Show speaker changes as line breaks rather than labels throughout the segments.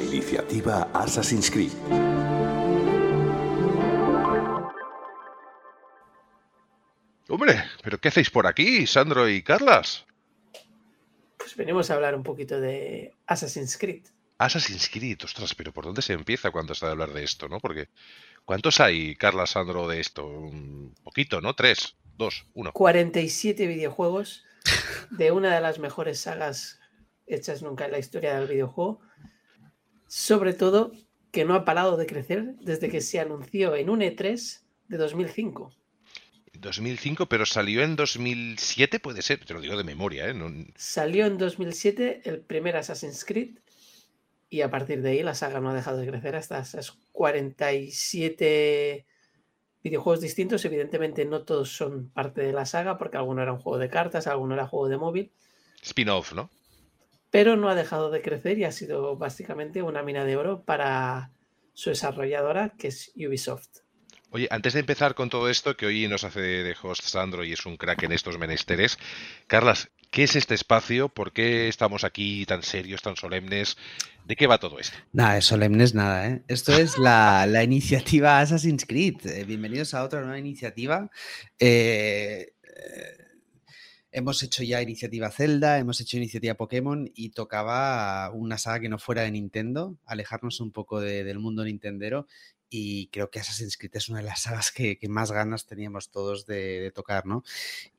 Iniciativa Assassin's Creed.
Hombre, ¿pero qué hacéis por aquí, Sandro y Carlas?
Pues venimos a hablar un poquito de Assassin's Creed.
Assassin's Creed, ostras, pero ¿por dónde se empieza cuando está de hablar de esto, no? Porque ¿cuántos hay, Carlas, Sandro, de esto? Un poquito, ¿no? Tres, dos, uno.
47 videojuegos de una de las mejores sagas hechas nunca en la historia del videojuego. Sobre todo que no ha parado de crecer desde que se anunció en un E3 de 2005.
2005, pero salió en 2007, puede ser, te lo digo de memoria, ¿eh? No-
Salió en 2007 el primer Assassin's Creed y a partir de ahí la saga no ha dejado de crecer hasta esas 47 videojuegos distintos. Evidentemente no todos son parte de la saga porque alguno era un juego de cartas, alguno era juego de móvil,
Spin-off, ¿no?
Pero no ha dejado de crecer y ha sido básicamente una mina de oro para su desarrolladora que es Ubisoft.
Oye, antes de empezar con todo esto, que hoy nos hace de host Sandro y es un crack en estos menesteres, Carlas, ¿qué es este espacio? ¿Por qué estamos aquí tan serios, tan solemnes? ¿De qué va todo esto?
Nada, de solemnes nada, ¿eh? Esto es la, la iniciativa Assassin's Creed. Eh, bienvenidos a otra nueva iniciativa. Eh, eh, hemos hecho ya iniciativa Zelda, hemos hecho iniciativa Pokémon y tocaba una saga que no fuera de Nintendo, alejarnos un poco de- del mundo nintendero y creo que Assassin's Creed es una de las sagas que, más ganas teníamos todos de, tocar, ¿no?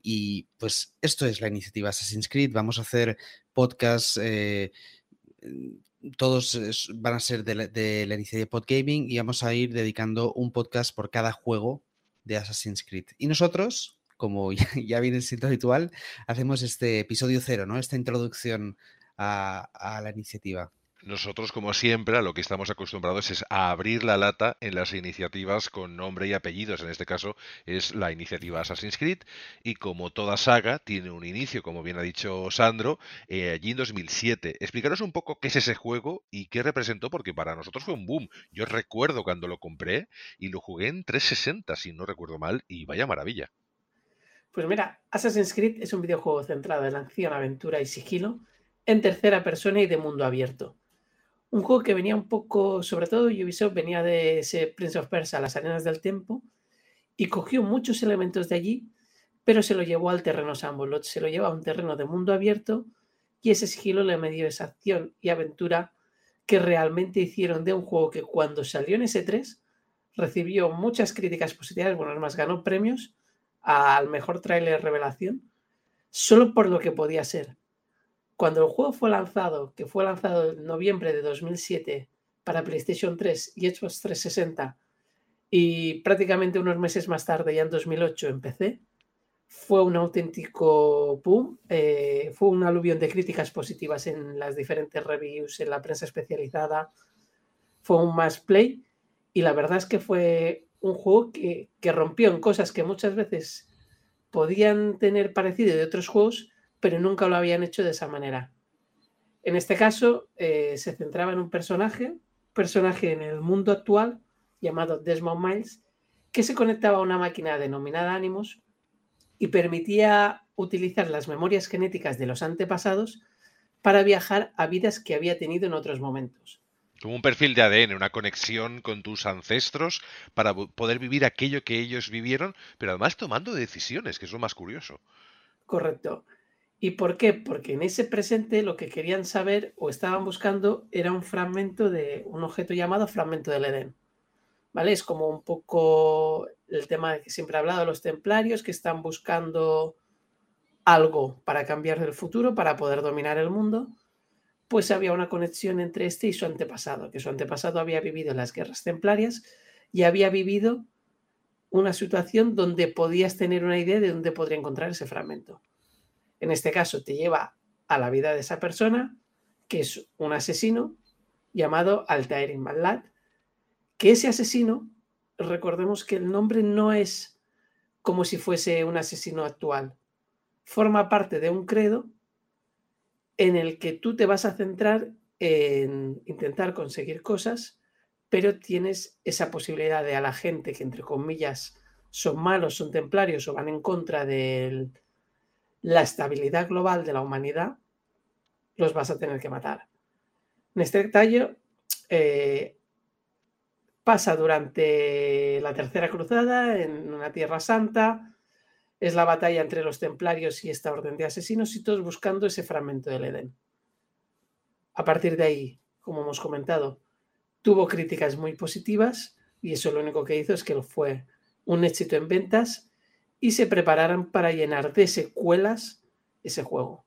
Y pues esto es la iniciativa Assassin's Creed. Vamos a hacer podcasts. eh, todos es- van a ser de la, de la iniciativa Podgaming y vamos a ir dedicando un podcast por cada juego de Assassin's Creed. Y nosotros, como ya, viene siendo habitual, hacemos este episodio cero, ¿no? Esta introducción a, a la iniciativa.
Nosotros, como siempre, a lo que estamos acostumbrados es a abrir la lata en las iniciativas con nombre y apellidos. En este caso es la iniciativa Assassin's Creed y como toda saga tiene un inicio, como bien ha dicho Sandro, eh, allí en 2007. Explicaros un poco qué es ese juego y qué representó, porque para nosotros fue un boom. Yo recuerdo cuando lo compré y lo jugué en 360, si no recuerdo mal, y vaya maravilla.
Pues mira, Assassin's Creed es un videojuego centrado en acción, aventura y sigilo en tercera persona y de mundo abierto. Un juego que venía un poco, sobre todo Ubisoft venía de ese Prince of Persia, las arenas del tiempo, y cogió muchos elementos de allí, pero se lo llevó al terreno Sambolot, se lo llevó a un terreno de mundo abierto y ese sigilo le dio esa acción y aventura que realmente hicieron de un juego que cuando salió en S3 recibió muchas críticas positivas, bueno, además ganó premios al mejor tráiler revelación, solo por lo que podía ser. Cuando el juego fue lanzado, que fue lanzado en noviembre de 2007 para PlayStation 3 y Xbox 360, y prácticamente unos meses más tarde, ya en 2008, en PC, fue un auténtico boom, eh, fue un aluvión de críticas positivas en las diferentes reviews, en la prensa especializada, fue un más play, y la verdad es que fue un juego que, que rompió en cosas que muchas veces podían tener parecido de otros juegos, pero nunca lo habían hecho de esa manera. En este caso, eh, se centraba en un personaje, personaje en el mundo actual, llamado Desmond Miles, que se conectaba a una máquina denominada Animus y permitía utilizar las memorias genéticas de los antepasados para viajar a vidas que había tenido en otros momentos.
Como un perfil de ADN, una conexión con tus ancestros para poder vivir aquello que ellos vivieron, pero además tomando decisiones, que es lo más curioso.
Correcto. ¿Y por qué? Porque en ese presente lo que querían saber o estaban buscando era un fragmento de un objeto llamado fragmento del Edén. ¿Vale? Es como un poco el tema que siempre he hablado de los templarios que están buscando algo para cambiar el futuro, para poder dominar el mundo. Pues había una conexión entre este y su antepasado, que su antepasado había vivido las guerras templarias y había vivido una situación donde podías tener una idea de dónde podría encontrar ese fragmento. En este caso te lleva a la vida de esa persona, que es un asesino llamado Altair Mallat, que ese asesino, recordemos que el nombre no es como si fuese un asesino actual, forma parte de un credo en el que tú te vas a centrar en intentar conseguir cosas, pero tienes esa posibilidad de a la gente que entre comillas son malos, son templarios o van en contra de la estabilidad global de la humanidad, los vas a tener que matar. En este detalle eh, pasa durante la Tercera Cruzada en una Tierra Santa. Es la batalla entre los templarios y esta orden de asesinos y todos buscando ese fragmento del Edén. A partir de ahí, como hemos comentado, tuvo críticas muy positivas y eso lo único que hizo es que fue un éxito en ventas y se prepararan para llenar de secuelas ese juego.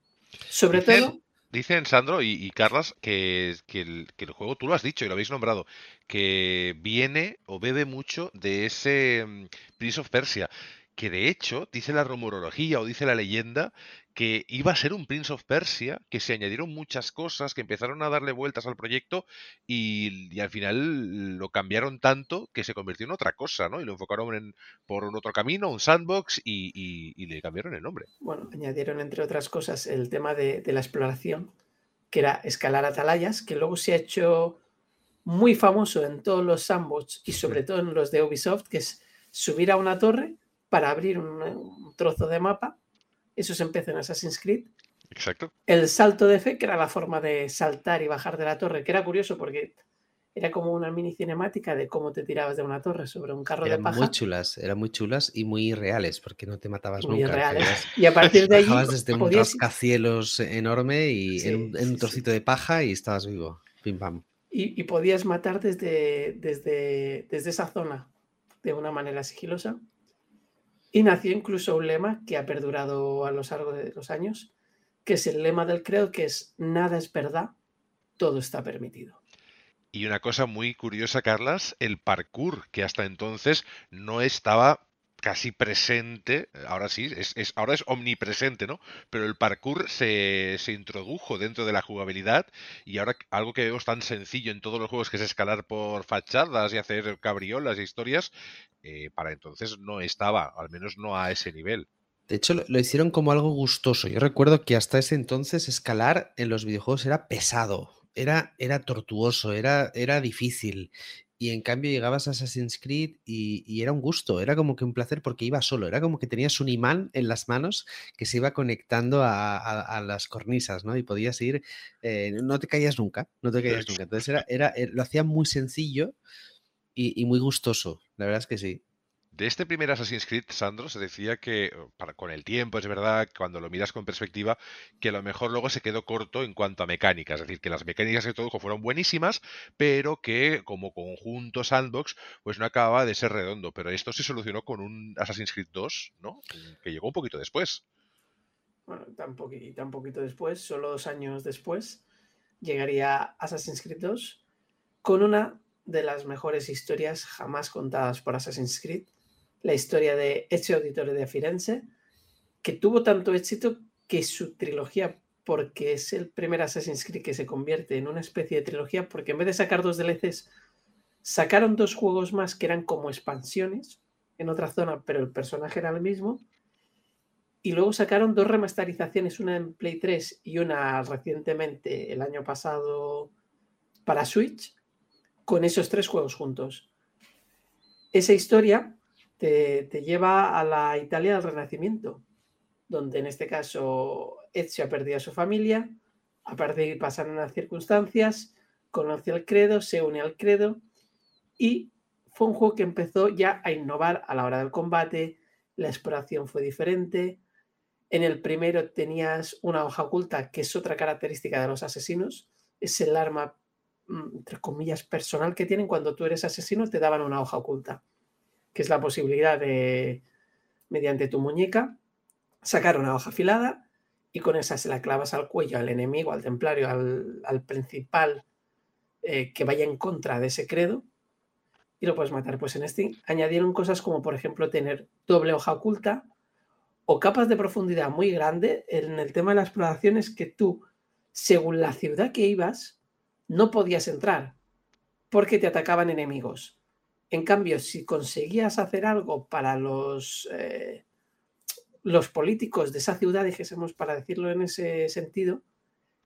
Sobre todo...
Dicen Sandro y, Carlas que, el, que, el, juego, tú lo has dicho y lo habéis nombrado, que viene o bebe mucho de ese mm, Prince of Persia que de hecho dice la rumorología o dice la leyenda que iba a ser un Prince of Persia, que se añadieron muchas cosas, que empezaron a darle vueltas al proyecto y, al final lo cambiaron tanto que se convirtió en otra cosa, ¿no? Y lo enfocaron en, por un otro camino, un sandbox y, le cambiaron el nombre.
Bueno, añadieron entre otras cosas el tema de, de la exploración, que era escalar atalayas, que luego se ha hecho muy famoso en todos los sandbox y sobre todo en los de Ubisoft, que es subir a una torre para abrir un, trozo de mapa. Eso se empezó en Assassin's Creed.
Exacto.
El salto de fe, que era la forma de saltar y bajar de la torre, que era curioso porque era como una mini cinemática de cómo te tirabas de una torre sobre un carro de paja.
Muy chulas, eran muy chulas y muy reales, porque no te matabas
muy
nunca.
Reales. Y a partir de ahí.
Bajabas desde un rascacielos enorme y en, un, trocito de paja y estabas vivo. Pim pam.
Y, y, podías matar desde, desde, desde esa zona de una manera sigilosa. Y nació incluso un lema que ha perdurado a lo largo de los años, que es el lema del credo, que es nada es verdad, todo está permitido.
Y una cosa muy curiosa, Carlas, el parkour, que hasta entonces no estaba casi presente, ahora sí, es, ahora es omnipresente, ¿no? Pero el parkour se, se, introdujo dentro de la jugabilidad y ahora algo que vemos tan sencillo en todos los juegos que es escalar por fachadas y hacer cabriolas y historias, eh, para entonces no estaba, al menos no a ese nivel.
De hecho, lo, hicieron como algo gustoso. Yo recuerdo que hasta ese entonces escalar en los videojuegos era pesado, era, era tortuoso, era, era difícil. Y en cambio llegabas a Assassin's Creed y, era un gusto, era como que un placer porque iba solo, era como que tenías un imán en las manos que se iba conectando a, las cornisas, ¿no? Y podías ir, eh, no te caías nunca, no te caías nunca. Entonces era, era, eh, lo hacía muy sencillo y, muy gustoso, la verdad es que sí.
De este primer Assassin's Creed, Sandro, se decía que para, con el tiempo, es verdad, cuando lo miras con perspectiva, que a lo mejor luego se quedó corto en cuanto a mecánicas. Es decir, que las mecánicas que introdujo fueron buenísimas, pero que como conjunto sandbox, pues no acababa de ser redondo. Pero esto se solucionó con un Assassin's Creed 2, ¿no? Que llegó un poquito después.
Bueno, tan, tan poquito después, solo dos años después, llegaría Assassin's Creed 2 con una de las mejores historias jamás contadas por Assassin's Creed, la historia de Ezio Auditore de Firenze, que tuvo tanto éxito que su trilogía, porque es el primer Assassin's Creed que se convierte en una especie de trilogía, porque en vez de sacar dos DLCs, sacaron dos juegos más que eran como expansiones en otra zona, pero el personaje era el mismo. Y luego sacaron dos remasterizaciones, una en Play 3 y una recientemente el año pasado para Switch, con esos tres juegos juntos. Esa historia te, lleva a la Italia del Renacimiento, donde en este caso Ezio ha perdido a su familia, a partir de pasan unas circunstancias, conoce el credo, se une al credo y fue un juego que empezó ya a innovar a la hora del combate, la exploración fue diferente. En el primero tenías una hoja oculta, que es otra característica de los asesinos, es el arma Mm, entre comillas, personal que tienen cuando tú eres asesino, te daban una hoja oculta, que es la posibilidad de, mediante tu muñeca, sacar una hoja afilada y con esa se la clavas al cuello al enemigo, al templario, al, principal eh, que vaya en contra de ese credo y lo puedes matar. Pues en este añadieron cosas como, por ejemplo, tener doble hoja oculta o capas de profundidad muy grande. En el tema de la exploración es que tú, según la ciudad que ibas, no podías entrar porque te atacaban enemigos. En cambio, si conseguías hacer algo para los, eh, los políticos de esa ciudad, dijésemos para decirlo en ese sentido,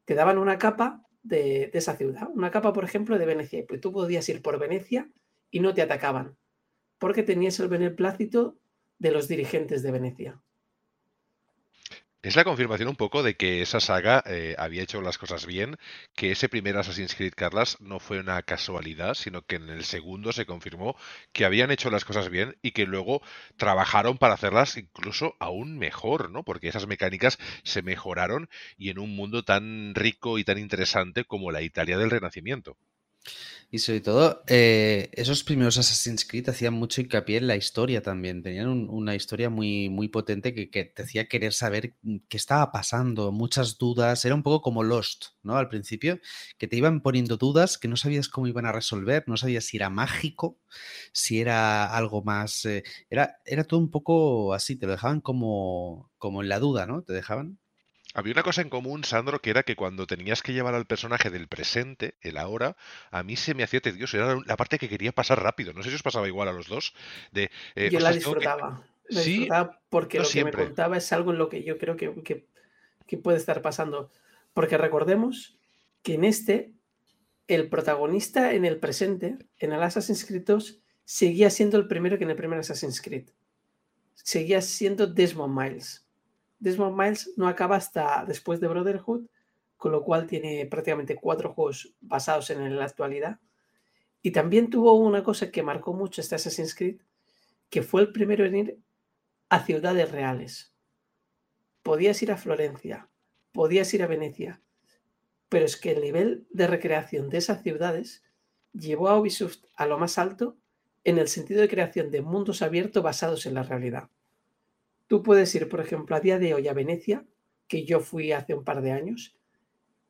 te daban una capa de, esa ciudad. Una capa, por ejemplo, de Venecia. Pues tú podías ir por Venecia y no te atacaban, porque tenías el beneplácito de los dirigentes de Venecia.
Es la confirmación un poco de que esa saga eh, había hecho las cosas bien, que ese primer Assassin's Creed Carlas no fue una casualidad, sino que en el segundo se confirmó que habían hecho las cosas bien y que luego trabajaron para hacerlas incluso aún mejor, ¿no? Porque esas mecánicas se mejoraron y en un mundo tan rico y tan interesante como la Italia del Renacimiento.
Y sobre todo, eh, esos primeros Assassin's Creed hacían mucho hincapié en la historia también. Tenían una historia muy, muy potente que, te hacía querer saber qué estaba pasando, muchas dudas. Era un poco como Lost, ¿no? Al principio, que te iban poniendo dudas que no sabías cómo iban a resolver, no sabías si era mágico, si era algo más. Eh, era, era todo un poco así, te lo dejaban como, como en la duda, ¿no? Te dejaban.
Había una cosa en común, Sandro, que era que cuando tenías que llevar al personaje del presente, el ahora, a mí se me hacía tedioso. Era la parte que quería pasar rápido. No sé si os pasaba igual a los dos. De,
eh, yo la disfrutaba. La ¿Sí? disfrutaba porque lo que me contaba es algo en lo que yo creo que, que, puede estar pasando. Porque recordemos que en este, el protagonista en el presente, en el Assassin's Creed 2, seguía siendo el primero que en el primer Assassin's Creed. Seguía siendo Desmond Miles Desmond Miles no acaba hasta después de Brotherhood, con lo cual tiene prácticamente cuatro juegos basados en la actualidad. Y también tuvo una cosa que marcó mucho este Assassin's Creed, que fue el primero en ir a ciudades reales. Podías ir a Florencia, podías ir a Venecia, pero es que el nivel de recreación de esas ciudades llevó a Ubisoft a lo más alto en el sentido de creación de mundos abiertos basados en la realidad. Tú puedes ir, por ejemplo, a día de hoy a Venecia, que yo fui hace un par de años,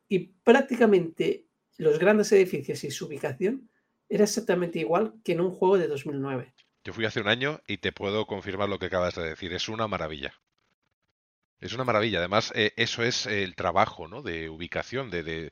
y prácticamente los grandes edificios y su ubicación era exactamente igual que en un juego de 2009.
Yo fui hace un año y te puedo confirmar lo que acabas de decir. Es una maravilla. Es una maravilla. Además, eh, eso es el trabajo ¿no? de ubicación, de,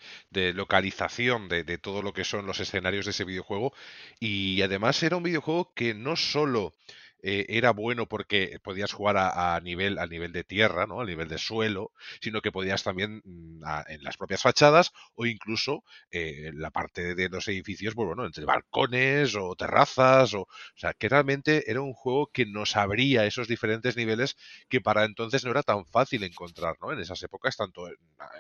localización de, de, todo lo que son los escenarios de ese videojuego. Y además era un videojuego que no solo eh, era bueno porque podías jugar a, nivel, a nivel de tierra, ¿no? A nivel de suelo, sino que podías también mm, en las propias fachadas o incluso en eh, la parte de los edificios, pues bueno, entre balcones o terrazas, o, o sea, que realmente era un juego que nos abría esos diferentes niveles que para entonces no era tan fácil encontrar, ¿no? En esas épocas, tanto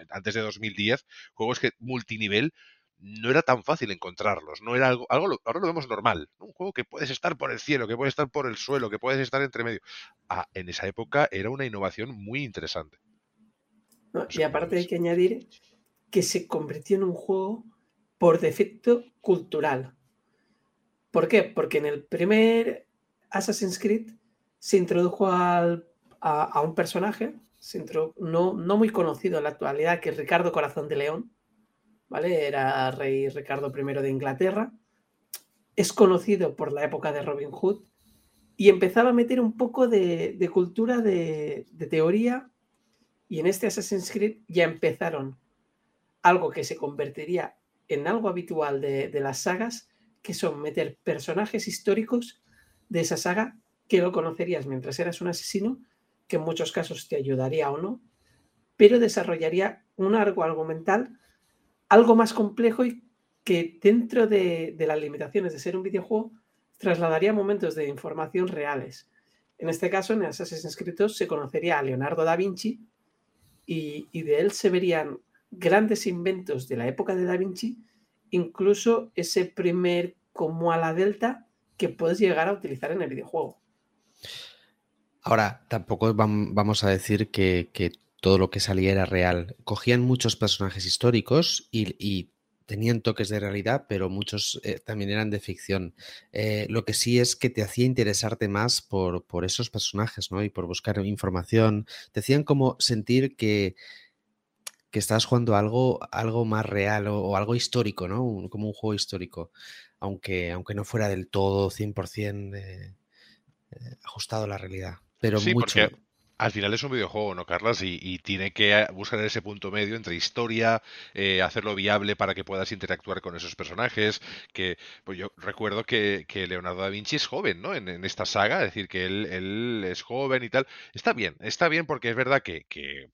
antes de 2010, juegos que multinivel no era tan fácil encontrarlos, no era algo, algo ahora lo vemos normal, un juego que puedes estar por el cielo, que puedes estar por el suelo, que puedes estar entre medio. Ah, en esa época era una innovación muy interesante.
y aparte hay que añadir que se convirtió en un juego por defecto cultural. ¿Por qué? Porque en el primer Assassin's Creed se introdujo a, un personaje no, no muy conocido en la actualidad, que es Ricardo Corazón de León, ¿vale? Era rey Ricardo I de Inglaterra. Es conocido por la época de Robin Hood y empezaba a meter un poco de, cultura de, teoría y en este Assassin's Creed ya empezaron algo que se convertiría en algo habitual de, de las sagas, que son meter personajes históricos de esa saga que lo conocerías mientras eras un asesino, que en muchos casos te ayudaría o no, pero desarrollaría un arco argumental algo más complejo y que dentro de, las limitaciones de ser un videojuego trasladaría momentos de información reales. En este caso, en Assassin's Creed se conocería a Leonardo da Vinci y, de él se verían grandes inventos de la época de da Vinci, incluso ese primer como a la delta que puedes llegar a utilizar en el videojuego.
Ahora, tampoco vamos a decir que todo lo que salía era real. Cogían muchos personajes históricos y, tenían toques de realidad, pero muchos eh, también eran de ficción. Eh, lo que sí es que te hacía interesarte más por, por, esos personajes, ¿no? Y por buscar información. Te hacían como sentir que, que estabas jugando algo, algo más real o, algo histórico, ¿no? como un juego histórico. Aunque, aunque no fuera del todo 100% eh, ajustado a la realidad. Pero mucho.
Al final es un videojuego, ¿no, Carlas? Y, tiene que buscar ese punto medio entre historia, eh, hacerlo viable para que puedas interactuar con esos personajes. Que, pues yo recuerdo que, Leonardo da Vinci es joven, ¿no? En, esta saga, es decir, que él, es joven y tal. Está bien, está bien porque es verdad que,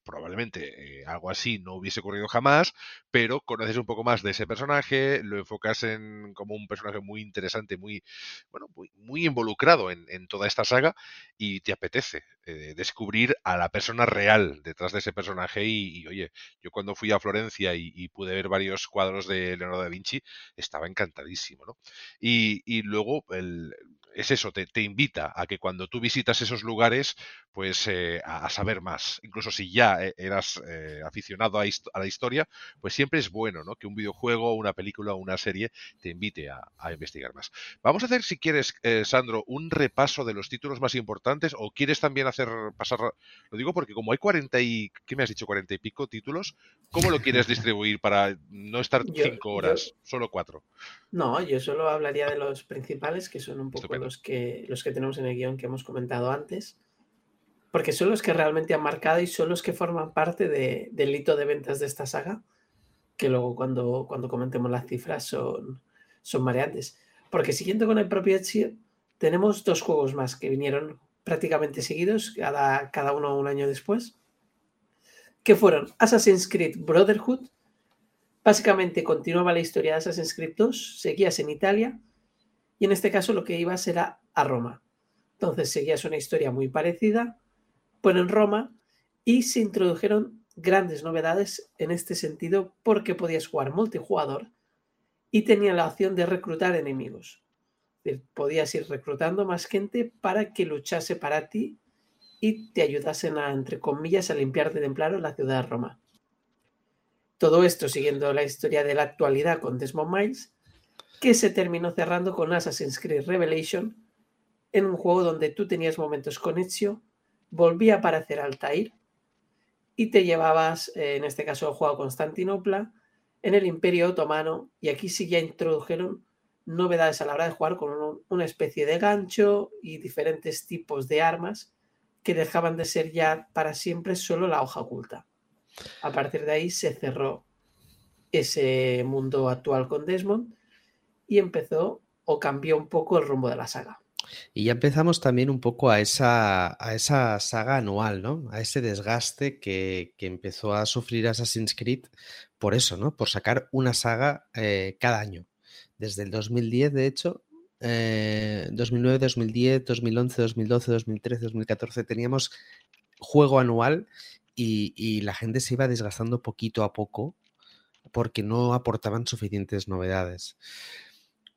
probablemente eh, algo así no hubiese ocurrido jamás, pero conoces un poco más de ese personaje, lo enfocas en como un personaje muy interesante, muy, bueno, muy, involucrado en, en toda esta saga y te apetece. Eh, descubrir a la persona real detrás de ese personaje y, oye, yo cuando fui a Florencia y, pude ver varios cuadros de Leonardo da Vinci, estaba encantadísimo, ¿no? Y, y luego el, es eso, te, invita a que cuando tú visitas esos lugares, pues eh, a, saber más. Incluso si ya eh, eras eh, aficionado a, la historia, pues siempre es bueno ¿no? que un videojuego, una película o una serie te invite a, investigar más. Vamos a hacer, si quieres, Sandro, un repaso de los títulos más importantes o quieres también hacer pasar, lo digo porque como hay 40 y, ¿qué me has dicho? 40 y pico títulos, ¿cómo lo quieres distribuir para no estar 5 horas, solo 4?
No, yo solo hablaría de los principales, que son un poco los que, los que tenemos en el guion que hemos comentado antes, porque son los que realmente han marcado y son los que forman parte del hito de ventas de esta saga, que luego cuando, cuando comentemos las cifras son, son mareantes. Porque siguiendo con el propio Ezio, tenemos dos juegos más que vinieron prácticamente seguidos, cada, cada uno un año después, que fueron Assassin's Creed Brotherhood, Básicamente continuaba la historia de Assassin's Creed 2, seguías en Italia y en este caso lo que ibas era a Roma. Entonces seguías una historia muy parecida, pero en Roma y se introdujeron grandes novedades en este sentido porque podías jugar multijugador y tenía la opción de reclutar enemigos. podías ir reclutando más gente para que luchase para ti y te ayudasen a, entre comillas, a limpiar de templaro la ciudad de Roma. Todo esto siguiendo la historia de la actualidad con Desmond Miles, que se terminó cerrando con Assassin's Creed Revelation, en un juego donde tú tenías momentos con Ezio, volvía a aparecer Altair y te llevabas, eh, en este caso el juego Constantinopla, en el Imperio Otomano, y aquí sí ya introdujeron novedades a la hora de jugar con una especie de gancho y diferentes tipos de armas que dejaban de ser ya para siempre solo la hoja oculta. A partir de ahí se cerró ese mundo actual con Desmond y empezó o cambió un poco el rumbo de la saga.
Y ya empezamos también un poco a esa, a esa saga anual, ¿no? A ese desgaste que, empezó a sufrir Assassin's Creed por eso, ¿no? Por sacar una saga eh, cada año. Desde el 2010, de hecho, 2009, 2010, 2011, 2012, 2013, 2014, teníamos juego anual y, la gente se iba desgastando poquito a poco porque no aportaban suficientes novedades.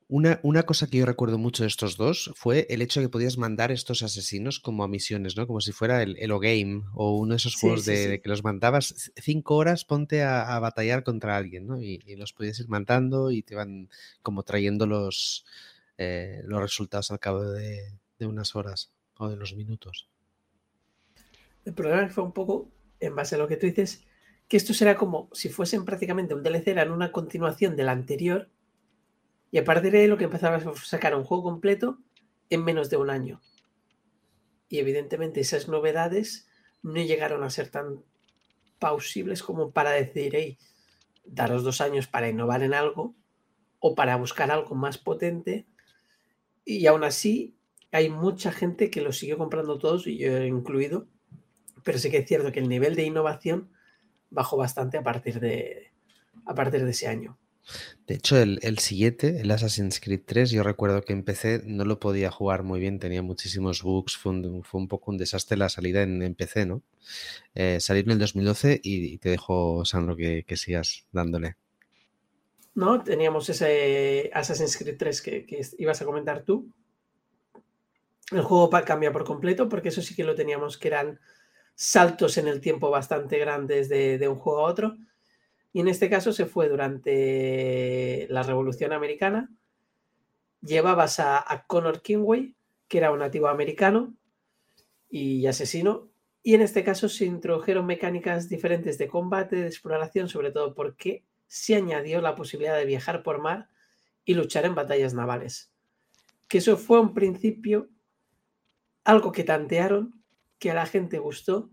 Una, una, cosa que yo recuerdo mucho de estos dos fue el hecho de que podías mandar estos asesinos como a misiones, ¿no? Como si fuera el, el O-Game o uno de esos juegos de, que los mandabas cinco horas, ponte a, batallar contra alguien, ¿no? Y, los podías ir mandando y te van como trayendo los, eh, los resultados al cabo de, de unas horas o de los minutos.
El problema fue un poco en base a lo que tú dices, que esto será como si fuesen prácticamente un DLC, eran una continuación del anterior, y a partir de lo que empezaba a sacar un juego completo en menos de un año. Y evidentemente esas novedades no llegaron a ser tan pausibles como para decir, hey, daros dos años para innovar en algo o para buscar algo más potente. Y aún así, hay mucha gente que lo sigue comprando todos, y yo incluido, pero sí que es cierto que el nivel de innovación bajó bastante a partir de, a partir de ese año.
De hecho, el, siguiente, el Assassin's Creed 3, yo recuerdo que empecé, no lo podía jugar muy bien, tenía muchísimos bugs, fue un, poco un desastre la salida en, PC, ¿no? Eh, salir en el 2012 y, te dejo, Sandro, que, sigas dándole.
No, teníamos ese Assassin's Creed 3 que, que ibas a comentar tú. El juego cambia por completo porque eso sí que lo teníamos que eran saltos en el tiempo bastante grandes de, un juego a otro. Y en este caso se fue durante la Revolución Americana. Llevabas a, a Connor Kingway, que era un nativo americano y asesino. Y en este caso se introdujeron mecánicas diferentes de combate, de exploración, sobre todo porque se añadió la posibilidad de viajar por mar y luchar en batallas navales. Que eso fue un principio algo que tantearon que a la gente gustó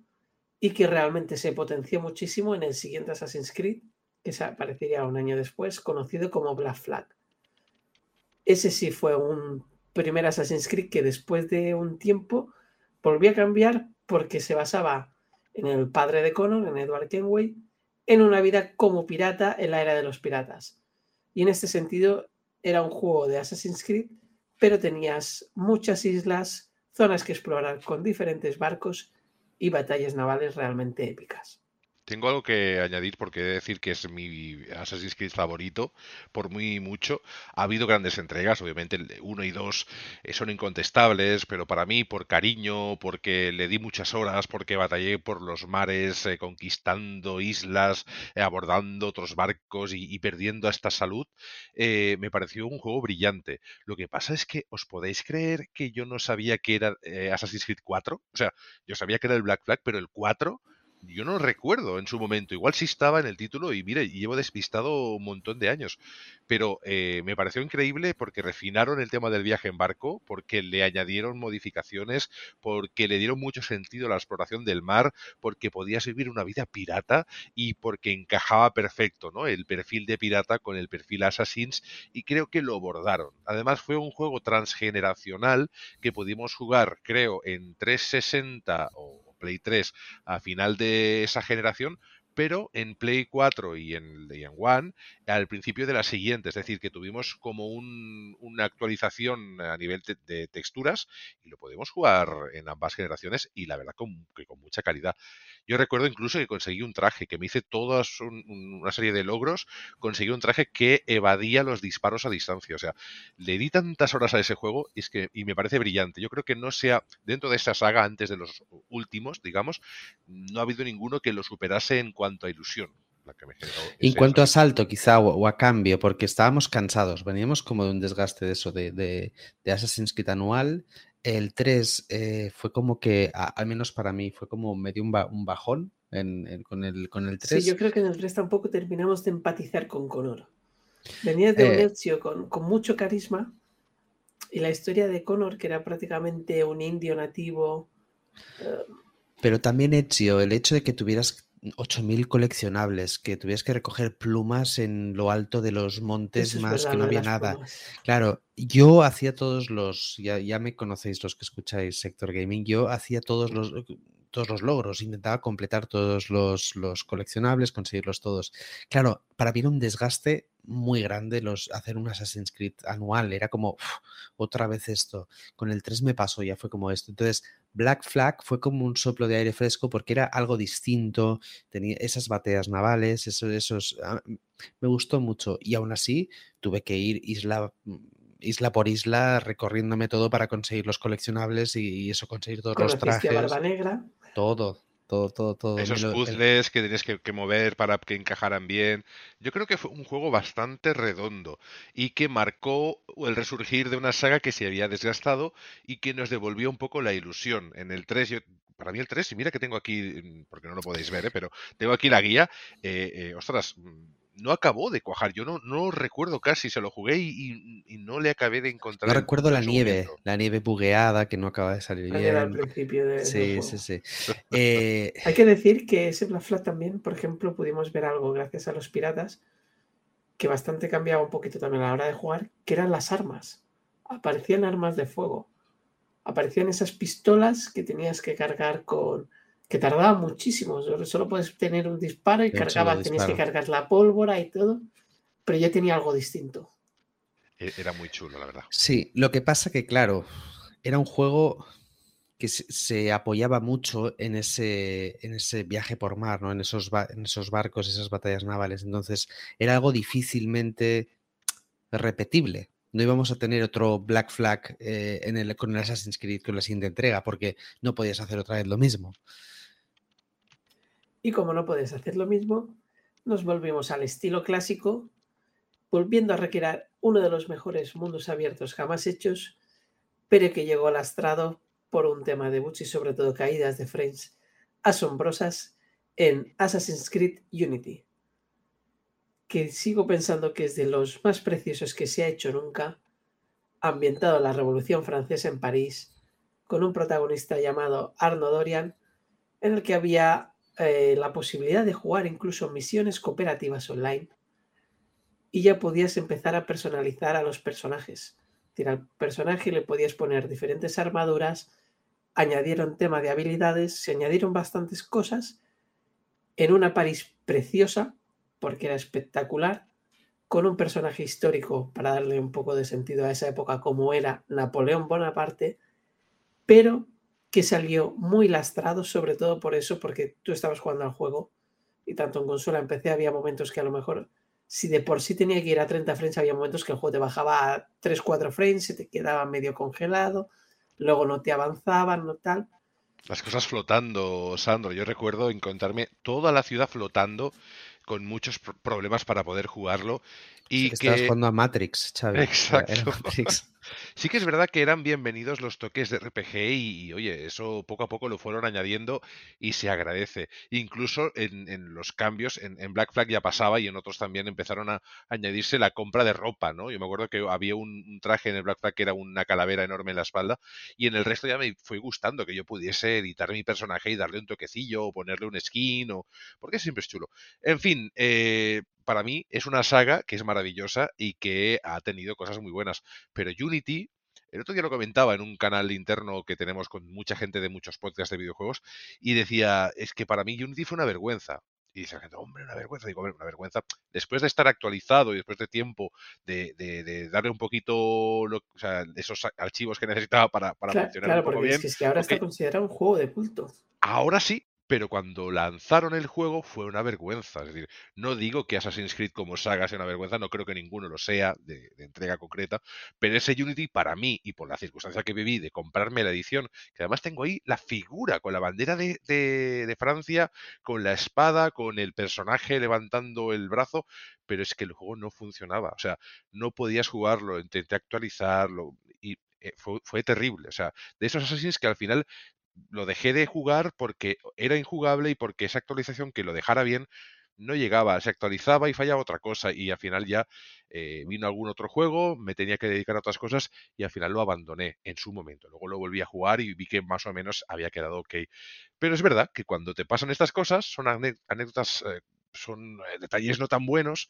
y que realmente se potenció muchísimo en el siguiente Assassin's Creed, que aparecería un año después, conocido como Black Flag. Ese sí fue un primer Assassin's Creed que después de un tiempo volvió a cambiar porque se basaba en el padre de Connor, en Edward Kenway, en una vida como pirata en la era de los piratas. Y en este sentido era un juego de Assassin's Creed, pero tenías muchas islas, zonas que explorar con diferentes barcos y batallas navales realmente épicas.
Tengo algo que añadir porque he de decir que es mi Assassin's Creed favorito, por muy mucho. Ha habido grandes entregas, obviamente el 1 y 2 eh, son incontestables, pero para mí, por cariño, porque le di muchas horas, porque batallé por los mares, eh, conquistando islas, eh, abordando otros barcos y, perdiendo esta salud, me pareció un juego brillante. Lo que pasa es que os podéis creer que yo no sabía que era Assassin's Creed 4. O sea, yo sabía que era el Black Flag, pero el 4 yo no recuerdo en su momento. Igual sí estaba en el título y mire, llevo despistado un montón de años. Pero eh, me pareció increíble porque refinaron el tema del viaje en barco, porque le añadieron modificaciones, porque le dieron mucho sentido a la exploración del mar, porque podías vivir una vida pirata y porque encajaba perfecto, ¿no? El perfil de pirata con el perfil Assassins y creo que lo abordaron. Además fue un juego transgeneracional que pudimos jugar, creo, en 360 o Play 3 a final de esa generación, pero en Play 4 y en, One al principio de la siguiente. Es decir, que tuvimos como una actualización a nivel de, texturas y lo podemos jugar en ambas generaciones y la verdad que con mucha calidad. Yo recuerdo incluso que conseguí un traje, que me hice toda una serie de logros, conseguí un traje que evadía los disparos a distancia. O sea, le di tantas horas a ese juego y, es que, y me parece brillante. Yo creo que no sea, dentro de esta saga, antes de los últimos, digamos, no ha habido ninguno que lo superase en cuanto a ilusión.
en cuanto a salto, quizá, o, a cambio, porque estábamos cansados, veníamos como de un desgaste de eso, de, de, de Assassin's Creed anual. El 3 eh, fue como que, al menos para mí, fue como medio un, un bajón con, el, con el 3.
Sí, yo creo que en el 3 tampoco terminamos de empatizar con Connor. Venía de un eh. Ezio con, con mucho carisma y la historia de Connor, que era prácticamente un indio nativo.
Eh, pero también Ezio, el hecho de que tuvieras 8.000 coleccionables, que tuvieras que recoger plumas en lo alto de los montes más que no había nada. Claro, yo hacía todos los, ya, ya me conocéis los que escucháis Sector Gaming, yo hacía todos los todos los logros, intentaba completar todos los, los, coleccionables, conseguirlos todos. Claro, para mí era un desgaste muy grande los, hacer un Assassin's Creed anual, era como otra vez esto. Con el 3 me pasó, ya fue como esto. Entonces, Black Flag fue como un soplo de aire fresco porque era algo distinto, tenía esas bateas navales, esos, esos ah, me gustó mucho y aún así tuve que ir isla isla por isla recorriéndome todo para conseguir los coleccionables y, eso conseguir todos los trajes.
Barba Negra.
Todo, todo, todo, todo.
Esos puzzles que tienes que, mover para que encajaran bien. Yo creo que fue un juego bastante redondo y que marcó el resurgir de una saga que se había desgastado y que nos devolvió un poco la ilusión. En el 3, yo, para mí el 3, y mira que tengo aquí, porque no lo podéis ver, ¿eh? pero tengo aquí la guía. Eh, eh, ostras, no acabó de cuajar. Yo no, no recuerdo casi, se lo jugué y, no le acabé de encontrar.
No recuerdo la nieve, la nieve bugueada que no acaba de salir bien.
al principio de,
sí, sí, sí,
eh, Hay que decir que ese Black Flag también, por ejemplo, pudimos ver algo gracias a los piratas que bastante cambiaba un poquito también a la hora de jugar, que eran las armas. Aparecían armas de fuego. Aparecían esas pistolas que tenías que cargar con que tardaba muchísimo. Solo puedes tener un disparo y cargaba, tenías que cargar la pólvora y todo, pero ya tenía algo distinto.
E, era muy chulo, la verdad.
Sí, lo que pasa que, claro, era un juego que se, apoyaba mucho en ese, en ese viaje por mar, ¿no? en, esos en esos barcos, esas batallas navales. Entonces, era algo difícilmente repetible. No íbamos a tener otro Black Flag eh, en el, con el Assassin's Creed con la siguiente entrega, porque no podías hacer otra vez lo mismo.
Y como no puedes hacer lo mismo, nos volvimos al estilo clásico, volviendo a recrear uno de los mejores mundos abiertos jamás hechos, pero que llegó lastrado por un tema de bugs y sobre todo caídas de frames asombrosas en Assassin's Creed Unity, que sigo pensando que es de los más preciosos que se ha hecho nunca, ambientado en la Revolución Francesa en París, con un protagonista llamado Arno Dorian, en el que había eh, la posibilidad de jugar incluso misiones cooperativas online y ya podías empezar a personalizar a los personajes. Es al personaje le podías poner diferentes armaduras, añadieron tema de habilidades, se añadieron bastantes cosas en una París preciosa, porque era espectacular, con un personaje histórico para darle un poco de sentido a esa época como era Napoleón Bonaparte, pero que salió muy lastrado, sobre todo por eso, porque tú estabas jugando al juego y tanto en consola en PC había momentos que a lo mejor, si de por sí tenía que ir a 30 frames, había momentos que el juego te bajaba a 3-4 frames, se te quedaba medio congelado, luego no te avanzaban, no tal.
Las cosas flotando, Sandro. Yo recuerdo encontrarme toda la ciudad flotando con muchos problemas para poder jugarlo. Y
que,
que...
estabas jugando a Matrix, Xavi.
Exacto. Matrix. Sí que es verdad que eran bienvenidos los toques de RPG y, oye, eso poco a poco lo fueron añadiendo y se agradece. Incluso en, en los cambios, en, en, Black Flag ya pasaba y en otros también empezaron a añadirse la compra de ropa, ¿no? Yo me acuerdo que había un, un, traje en el Black Flag que era una calavera enorme en la espalda y en el resto ya me fue gustando que yo pudiese editar mi personaje y darle un toquecillo o ponerle un skin o... porque siempre es chulo. En fin, eh, para mí es una saga que es maravillosa y que ha tenido cosas muy buenas. Pero Unity, el otro día lo comentaba en un canal interno que tenemos con mucha gente de muchos podcasts de videojuegos y decía, es que para mí Unity fue una vergüenza. Y dice, hombre, una vergüenza. Digo, hombre, una vergüenza. Después de estar actualizado y después de tiempo de, de, de darle un poquito lo, o sea, esos archivos que necesitaba para, para
claro,
funcionar
claro,
un poco
porque
bien.
Es que ahora
okay.
está considerado un juego de culto.
Ahora sí, pero cuando lanzaron el juego fue una vergüenza. Es decir, no digo que Assassin's Creed como saga sea una vergüenza, no creo que ninguno lo sea de, entrega concreta, pero ese Unity para mí y por la circunstancia que viví de comprarme la edición, que además tengo ahí la figura con la bandera de, de, de Francia, con la espada, con el personaje levantando el brazo, pero es que el juego no funcionaba. O sea, no podías jugarlo, intenté actualizarlo y eh, fue, fue terrible. O sea, de esos Assassins que al final lo dejé de jugar porque era injugable y porque esa actualización que lo dejara bien no llegaba, se actualizaba y fallaba otra cosa y al final ya eh, vino algún otro juego, me tenía que dedicar a otras cosas y al final lo abandoné en su momento. Luego lo volví a jugar y vi que más o menos había quedado ok. Pero es verdad que cuando te pasan estas cosas son anécdotas, eh, son eh, detalles no tan buenos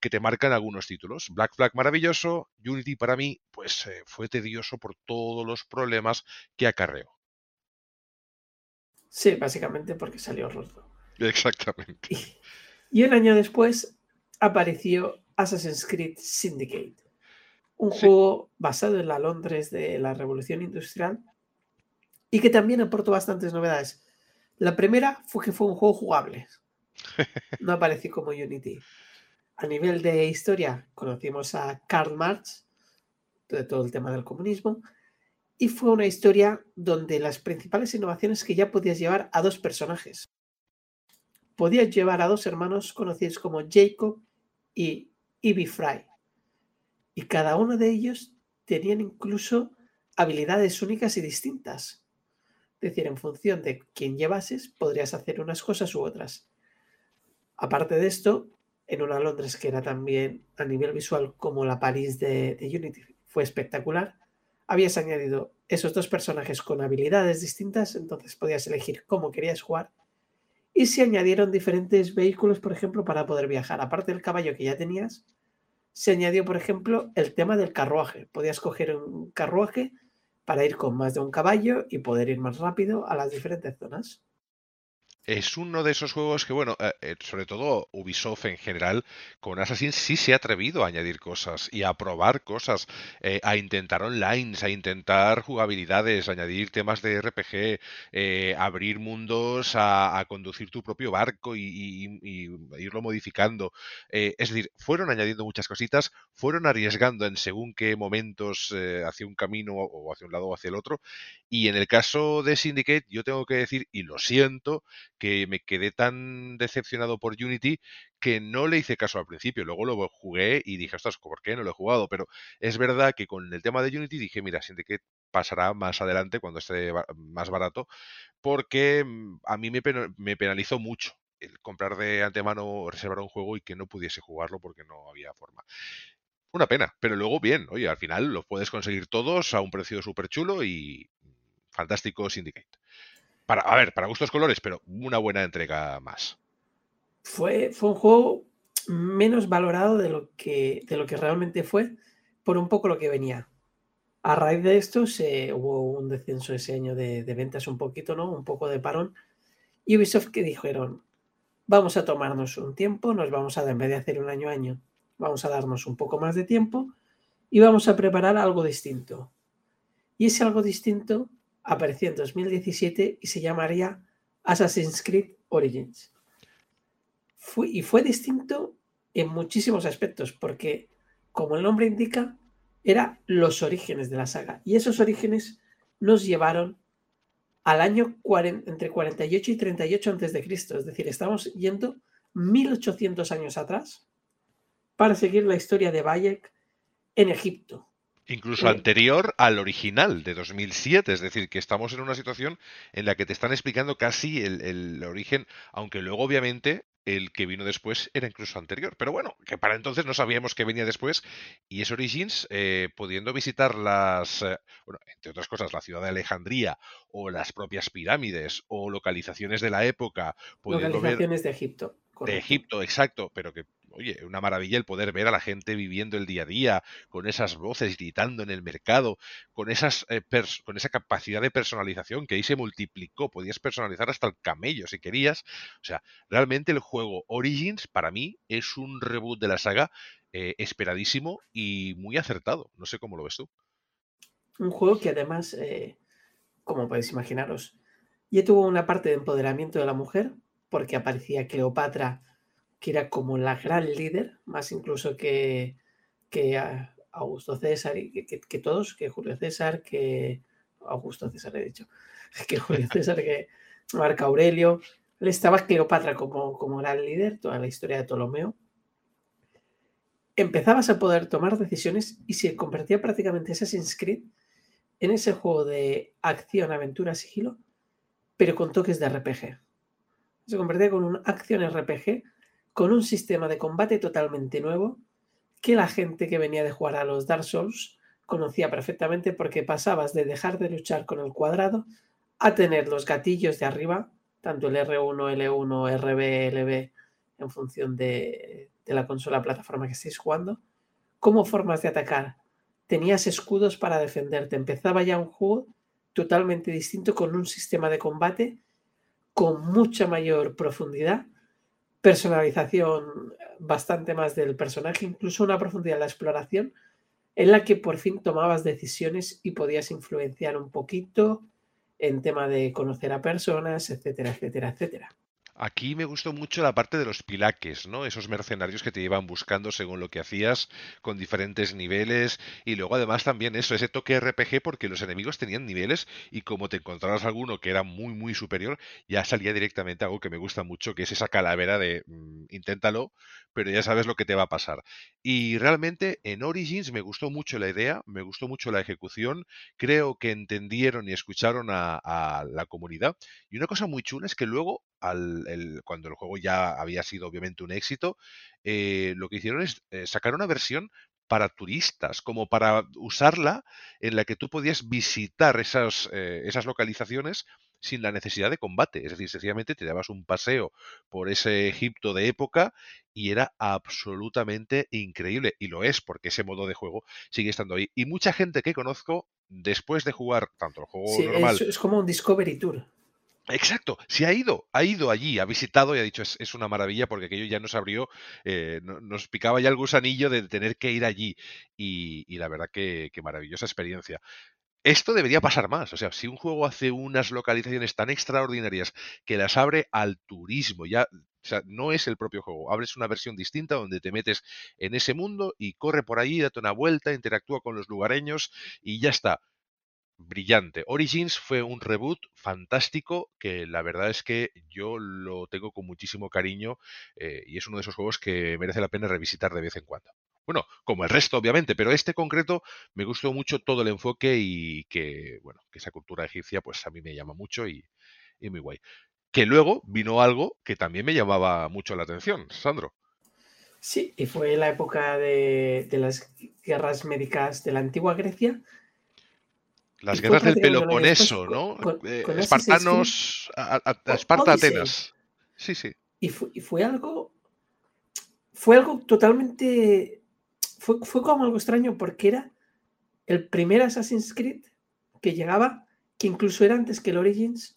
que te marcan algunos títulos. Black Flag maravilloso, Unity para mí pues fue tedioso por todos los problemas que acarreó.
Sí, básicamente porque salió roto.
Exactamente.
Y, y, un año después apareció Assassin's Creed Syndicate, un sí. juego basado en la Londres de la Revolución Industrial y que también aportó bastantes novedades. La primera fue que fue un juego jugable. No apareció como Unity. A nivel de historia, conocimos a Karl Marx, de todo el tema del comunismo, y fue una historia donde las principales innovaciones que ya podías llevar a dos personajes. Podías llevar a dos hermanos conocidos como Jacob y Ivy Fry. Y cada uno de ellos tenían incluso habilidades únicas y distintas. Es decir, en función de quién llevases, podrías hacer unas cosas u otras. Aparte de esto, en una Londres que era también a nivel visual como la París de, de Unity, fue espectacular habías añadido esos dos personajes con habilidades distintas, entonces podías elegir cómo querías jugar. Y se añadieron diferentes vehículos, por ejemplo, para poder viajar. Aparte del caballo que ya tenías, se añadió, por ejemplo, el tema del carruaje. Podías coger un carruaje para ir con más de un caballo y poder ir más rápido a las diferentes zonas
es uno de esos juegos que, bueno, eh, sobre todo Ubisoft en general, con Assassin sí se ha atrevido a añadir cosas y a probar cosas, eh, a intentar online, a intentar jugabilidades, añadir temas de RPG, eh, abrir mundos, a, conducir tu propio barco y, y, y irlo modificando. Eh, es decir, fueron añadiendo muchas cositas, fueron arriesgando en según qué momentos eh, hacia un camino o hacia un lado o hacia el otro. Y en el caso de Syndicate, yo tengo que decir, y lo siento, que me quedé tan decepcionado por Unity que no le hice caso al principio. Luego lo jugué y dije, ostras, ¿por qué no lo he jugado? Pero es verdad que con el tema de Unity dije, mira, Syndicate pasará más adelante cuando esté más barato, porque mm, a mí me, penalizó mucho el comprar de antemano o reservar un juego y que no pudiese jugarlo porque no había forma. Una pena, pero luego bien, oye, al final los puedes conseguir todos a un precio súper chulo y fantástico Syndicate. Para, a ver, para gustos colores, pero una buena entrega más.
Fue, fue un juego menos valorado de lo, que, de lo que realmente fue, por un poco lo que venía. A raíz de esto se, hubo un descenso ese año de, ventas un poquito, ¿no? Un poco de parón. Y Ubisoft que dijeron, vamos a tomarnos un tiempo, nos vamos a, en vez de hacer un año a año, vamos a darnos un poco más de tiempo y vamos a preparar algo distinto. Y ese algo distinto apareció en 2017 y se llamaría Assassin's Creed Origins. y fue distinto en muchísimos aspectos, porque, como el nombre indica, era los orígenes de la saga. Y esos orígenes nos llevaron al año entre 48 y 38 antes de Cristo. Es decir, estamos yendo 1800 años atrás para seguir la historia de Bayek en Egipto.
Incluso anterior al original de 2007, es decir, que estamos en una situación en la que te están explicando casi el, origen, aunque luego obviamente el que vino después era incluso anterior. Pero bueno, que para entonces no sabíamos que venía después y es Origins, eh, pudiendo visitar las, eh, bueno, entre otras cosas, la ciudad de Alejandría o las propias pirámides o localizaciones de la época.
Localizaciones de Egipto.
De Egipto, exacto, pero que oye, una maravilla el poder ver a la gente viviendo el día a día, con esas voces gritando en el mercado, con, esas, eh, con esa capacidad de personalización que ahí se multiplicó, podías personalizar hasta el camello si querías. O sea, realmente el juego Origins para mí es un reboot de la saga eh, esperadísimo y muy acertado. No sé cómo lo ves tú.
Un juego que además, eh, como podéis imaginaros, ya tuvo una parte de empoderamiento de la mujer, porque aparecía Cleopatra que era como la gran líder, más incluso que, que Augusto César y que, todos, que Julio César, que Augusto César he dicho, que Julio César, que Marco Aurelio, le estaba Cleopatra como, como gran líder, toda la historia de Ptolomeo. Empezabas a poder tomar decisiones y se convertía prácticamente Assassin's Creed en ese juego de acción, aventura, sigilo, pero con toques de RPG. Se convertía con un acción RPG con un sistema de combate totalmente nuevo que la gente que venía de jugar a los Dark Souls conocía perfectamente porque pasabas de dejar de luchar con el cuadrado a tener los gatillos de arriba, tanto el R1, L1, RB, LB, en función de, de la consola plataforma que estéis jugando, como formas de atacar. Tenías escudos para defenderte. Empezaba ya un juego totalmente distinto con un sistema de combate con mucha mayor profundidad personalización bastante más del personaje, incluso una profundidad de la exploración en la que por fin tomabas decisiones y podías influenciar un poquito en tema de conocer a personas, etcétera, etcétera, etcétera.
Aquí me gustó mucho la parte de los pilaques, ¿no? Esos mercenarios que te iban buscando según lo que hacías, con diferentes niveles. Y luego además también eso, ese toque RPG, porque los enemigos tenían niveles y como te encontrabas alguno que era muy, muy superior, ya salía directamente algo que me gusta mucho, que es esa calavera de mm, inténtalo, pero ya sabes lo que te va a pasar. Y realmente en Origins me gustó mucho la idea, me gustó mucho la ejecución, creo que entendieron y escucharon a la comunidad. Y una cosa muy chula es que luego cuando el juego ya había sido obviamente un éxito, eh, lo que hicieron es eh, sacar una versión para turistas, como para usarla en la que tú podías visitar esas, eh, esas localizaciones sin la necesidad de combate. Es decir, sencillamente te dabas un paseo por ese Egipto de época y era absolutamente increíble. Y lo es, porque ese modo de juego sigue estando ahí. Y mucha gente que conozco, después de jugar tanto el juego normal.
Es, es como un Discovery Tour.
Exacto, se ha ido, ha ido allí, ha visitado y ha dicho es, una maravilla porque aquello ya nos abrió, eh, nos picaba ya el gusanillo de tener que ir allí y, la verdad que, maravillosa experiencia. Esto debería pasar más, o sea, si un juego hace unas localizaciones tan extraordinarias que las abre al turismo, ya, o sea, no es el propio juego, abres una versión distinta donde te metes en ese mundo y corre por allí, date una vuelta, interactúa con los lugareños y ya está brillante. Origins fue un reboot fantástico que la verdad es que yo lo tengo con muchísimo cariño eh, y es uno de esos juegos que merece la pena revisitar de vez en cuando. Bueno, como el resto obviamente, pero este concreto me gustó mucho todo el enfoque y que, bueno, que esa cultura egipcia pues a mí me llama mucho y, muy guay. Que luego vino algo que también me llamaba mucho la atención, Sandro.
Sí, y fue la época de las guerras médicas de la antigua Grecia,
las guerras del Peloponeso, ¿no? Eh, espartanos, a, Esparta, Atenas. Sí, sí.
Y fue, algo. Fue algo totalmente. Fue, fue como algo extraño porque era el primer Assassin's Creed que llegaba, que incluso era antes que el Origins,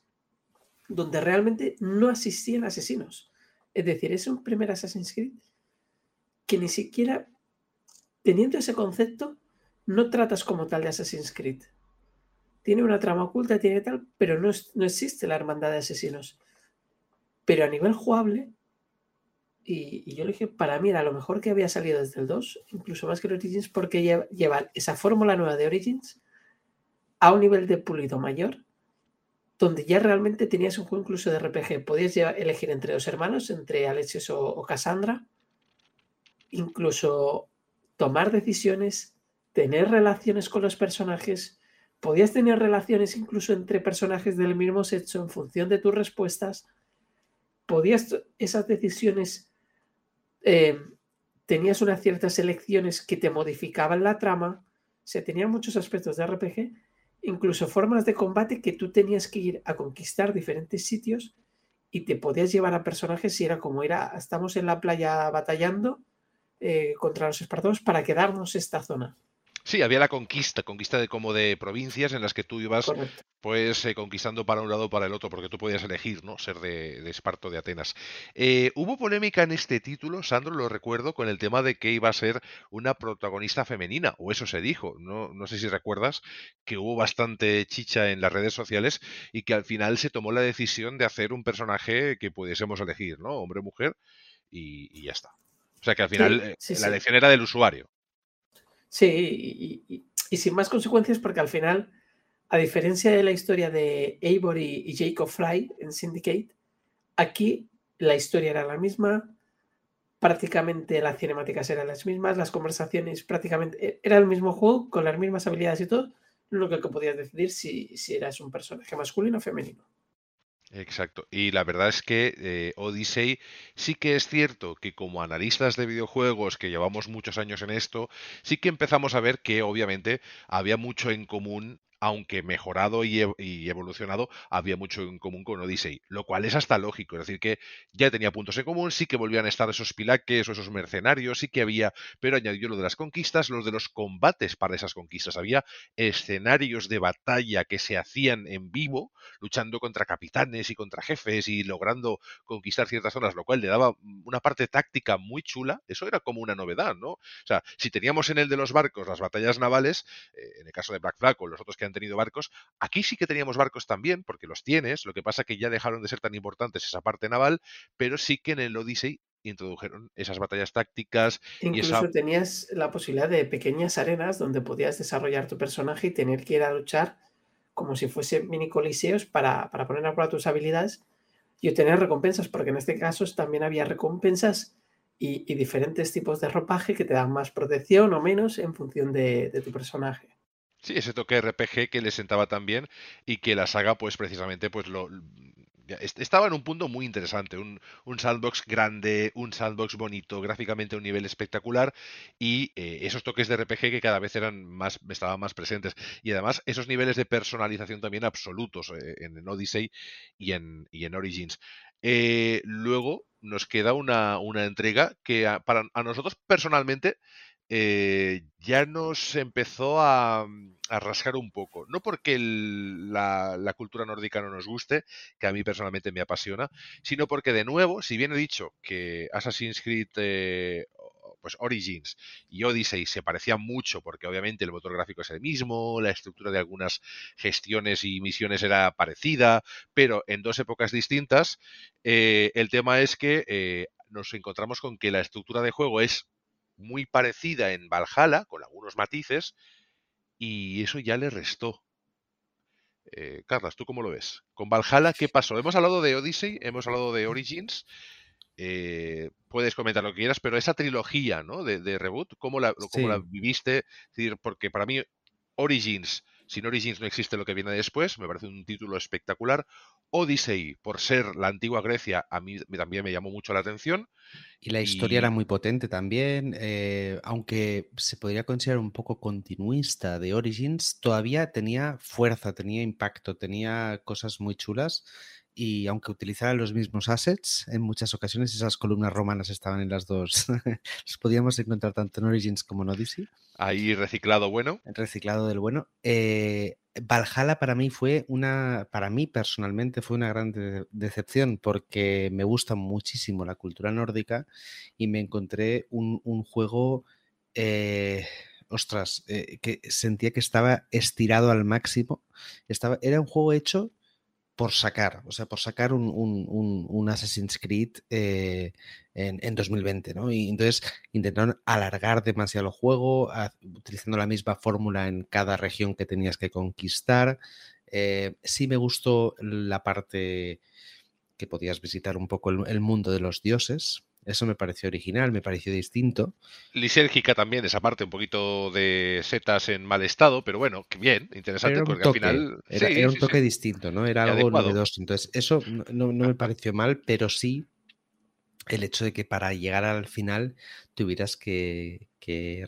donde realmente no asistían asesinos. Es decir, es un primer Assassin's Creed que ni siquiera, teniendo ese concepto, no tratas como tal de Assassin's Creed tiene una trama oculta, tiene tal, pero no, no existe la hermandad de asesinos. Pero a nivel jugable, y, yo le dije, para mí era lo mejor que había salido desde el 2, incluso más que el Origins, porque lleva, esa fórmula nueva de Origins a un nivel de pulido mayor, donde ya realmente tenías un juego incluso de RPG. Podías elegir entre dos hermanos, entre Alexis o, o Cassandra, incluso tomar decisiones, tener relaciones con los personajes, podías tener relaciones incluso entre personajes del mismo sexo en función de tus respuestas, podías esas decisiones, eh, tenías unas ciertas elecciones que te modificaban la trama, se tenían muchos aspectos de RPG, incluso formas de combate que tú tenías que ir a conquistar diferentes sitios y te podías llevar a personajes si era como era, estamos en la playa batallando eh, contra los espartanos para quedarnos esta zona.
Sí, había la conquista, conquista de como de provincias en las que tú ibas pues eh, conquistando para un lado o para el otro, porque tú podías elegir, ¿no? Ser de, Esparto de Atenas. Eh, hubo polémica en este título, Sandro, lo recuerdo, con el tema de que iba a ser una protagonista femenina, o eso se dijo. No, no sé si recuerdas que hubo bastante chicha en las redes sociales y que al final se tomó la decisión de hacer un personaje que pudiésemos elegir, ¿no? Hombre o mujer, y, ya está. O sea que al final eh, la elección era del usuario.
Sí, y, sin más consecuencias, porque al final, a diferencia de la historia de Eivor y, Jacob Fry en Syndicate, aquí la historia era la misma, prácticamente las cinemáticas eran las mismas, las conversaciones prácticamente e, era el mismo juego con las mismas habilidades y todo, lo que podías decidir si, si eras un personaje masculino o femenino.
Exacto. Y la verdad es que eh, Odyssey sí que es cierto que como analistas de videojuegos que llevamos muchos años en esto, sí que empezamos a ver que obviamente había mucho en común aunque mejorado y, evolucionado, había mucho en común con Odyssey, lo cual es hasta lógico, es decir, que ya tenía puntos en común, sí que volvían a estar esos pilaques o esos mercenarios, sí que había, pero añadió lo de las conquistas, los de los combates para esas conquistas, había escenarios de batalla que se hacían en vivo, luchando contra capitanes y contra jefes y logrando conquistar ciertas zonas, lo cual le daba una parte táctica muy chula, eso era como una novedad, ¿no? O sea, si teníamos en el de los barcos las batallas navales, eh, en el caso de Black Flag o los otros que han tenido barcos. Aquí sí que teníamos barcos también, porque los tienes, lo que pasa que ya dejaron de ser tan importantes esa parte naval, pero sí que en el Odyssey introdujeron esas batallas tácticas.
Incluso tenías la posibilidad de pequeñas arenas donde podías desarrollar tu personaje y tener que ir a luchar como si fuese mini coliseos para, para poner a prueba tus habilidades y obtener recompensas, porque en este caso también había recompensas y, diferentes tipos de ropaje que te dan más protección o menos en función de tu personaje.
Sí, ese toque RPG que le sentaba tan bien y que la saga, pues precisamente, pues lo estaba en un punto muy interesante, un, sandbox grande, un sandbox bonito, gráficamente un nivel espectacular y eh, esos toques de RPG que cada vez eran más, estaban más presentes. Y además esos niveles de personalización también absolutos eh, en, Odyssey y en, y en Origins. Eh, luego nos queda una, una entrega que para a nosotros personalmente eh, ya nos empezó a, rascar un poco. No porque la, cultura nórdica no nos guste, que a mí personalmente me apasiona, sino porque de nuevo, si bien he dicho que Assassin's Creed eh, pues Origins y Odyssey se parecían mucho porque obviamente el motor gráfico es el mismo, la estructura de algunas gestiones y misiones era parecida, pero en dos épocas distintas, eh, el tema es que nos encontramos con que la estructura de juego es muy parecida en Valhalla, con algunos matices, y eso ya le restó. Eh, Carlas, ¿tú cómo lo ves? Con Valhalla, ¿qué pasó? Hemos hablado de Odyssey, hemos hablado de Origins. Eh, puedes comentar lo que quieras, pero esa trilogía ¿no? de, reboot, ¿cómo la, cómo la viviste? decir, porque para mí Origins, sin Origins no existe lo que viene después, me parece un título espectacular. Odyssey, por ser la antigua Grecia, a mí también me llamó mucho la atención.
Y la historia era muy potente también, eh, aunque se podría considerar un poco continuista de Origins, todavía tenía fuerza, tenía impacto, tenía cosas muy chulas y aunque utilizara los mismos assets, en muchas ocasiones esas columnas romanas estaban en las dos. Los podíamos encontrar tanto en Origins como en Odyssey.
Ahí reciclado bueno.
Reciclado del bueno. Eh, Valhalla para mí fue una, para mí personalmente fue una gran decepción porque me gusta muchísimo la cultura nórdica y me encontré un, juego eh, ostras, eh, que sentía que estaba estirado al máximo. Estaba, era un juego hecho por sacar, o sea, por sacar un, un, un, Assassin's Creed eh, en, en, 2020, ¿no? Y entonces intentaron alargar demasiado el juego, utilizando la misma fórmula en cada región que tenías que conquistar. Eh, sí me gustó la parte que podías visitar un poco el, el mundo de los dioses, eso me pareció original, me pareció distinto.
Lisérgica también, esa parte, un poquito de setas en mal estado, pero bueno, bien, interesante, porque al final.
Era, un toque distinto, ¿no? Era algo novedoso. Entonces, eso no, me pareció mal, pero sí el hecho de que para llegar al final tuvieras que,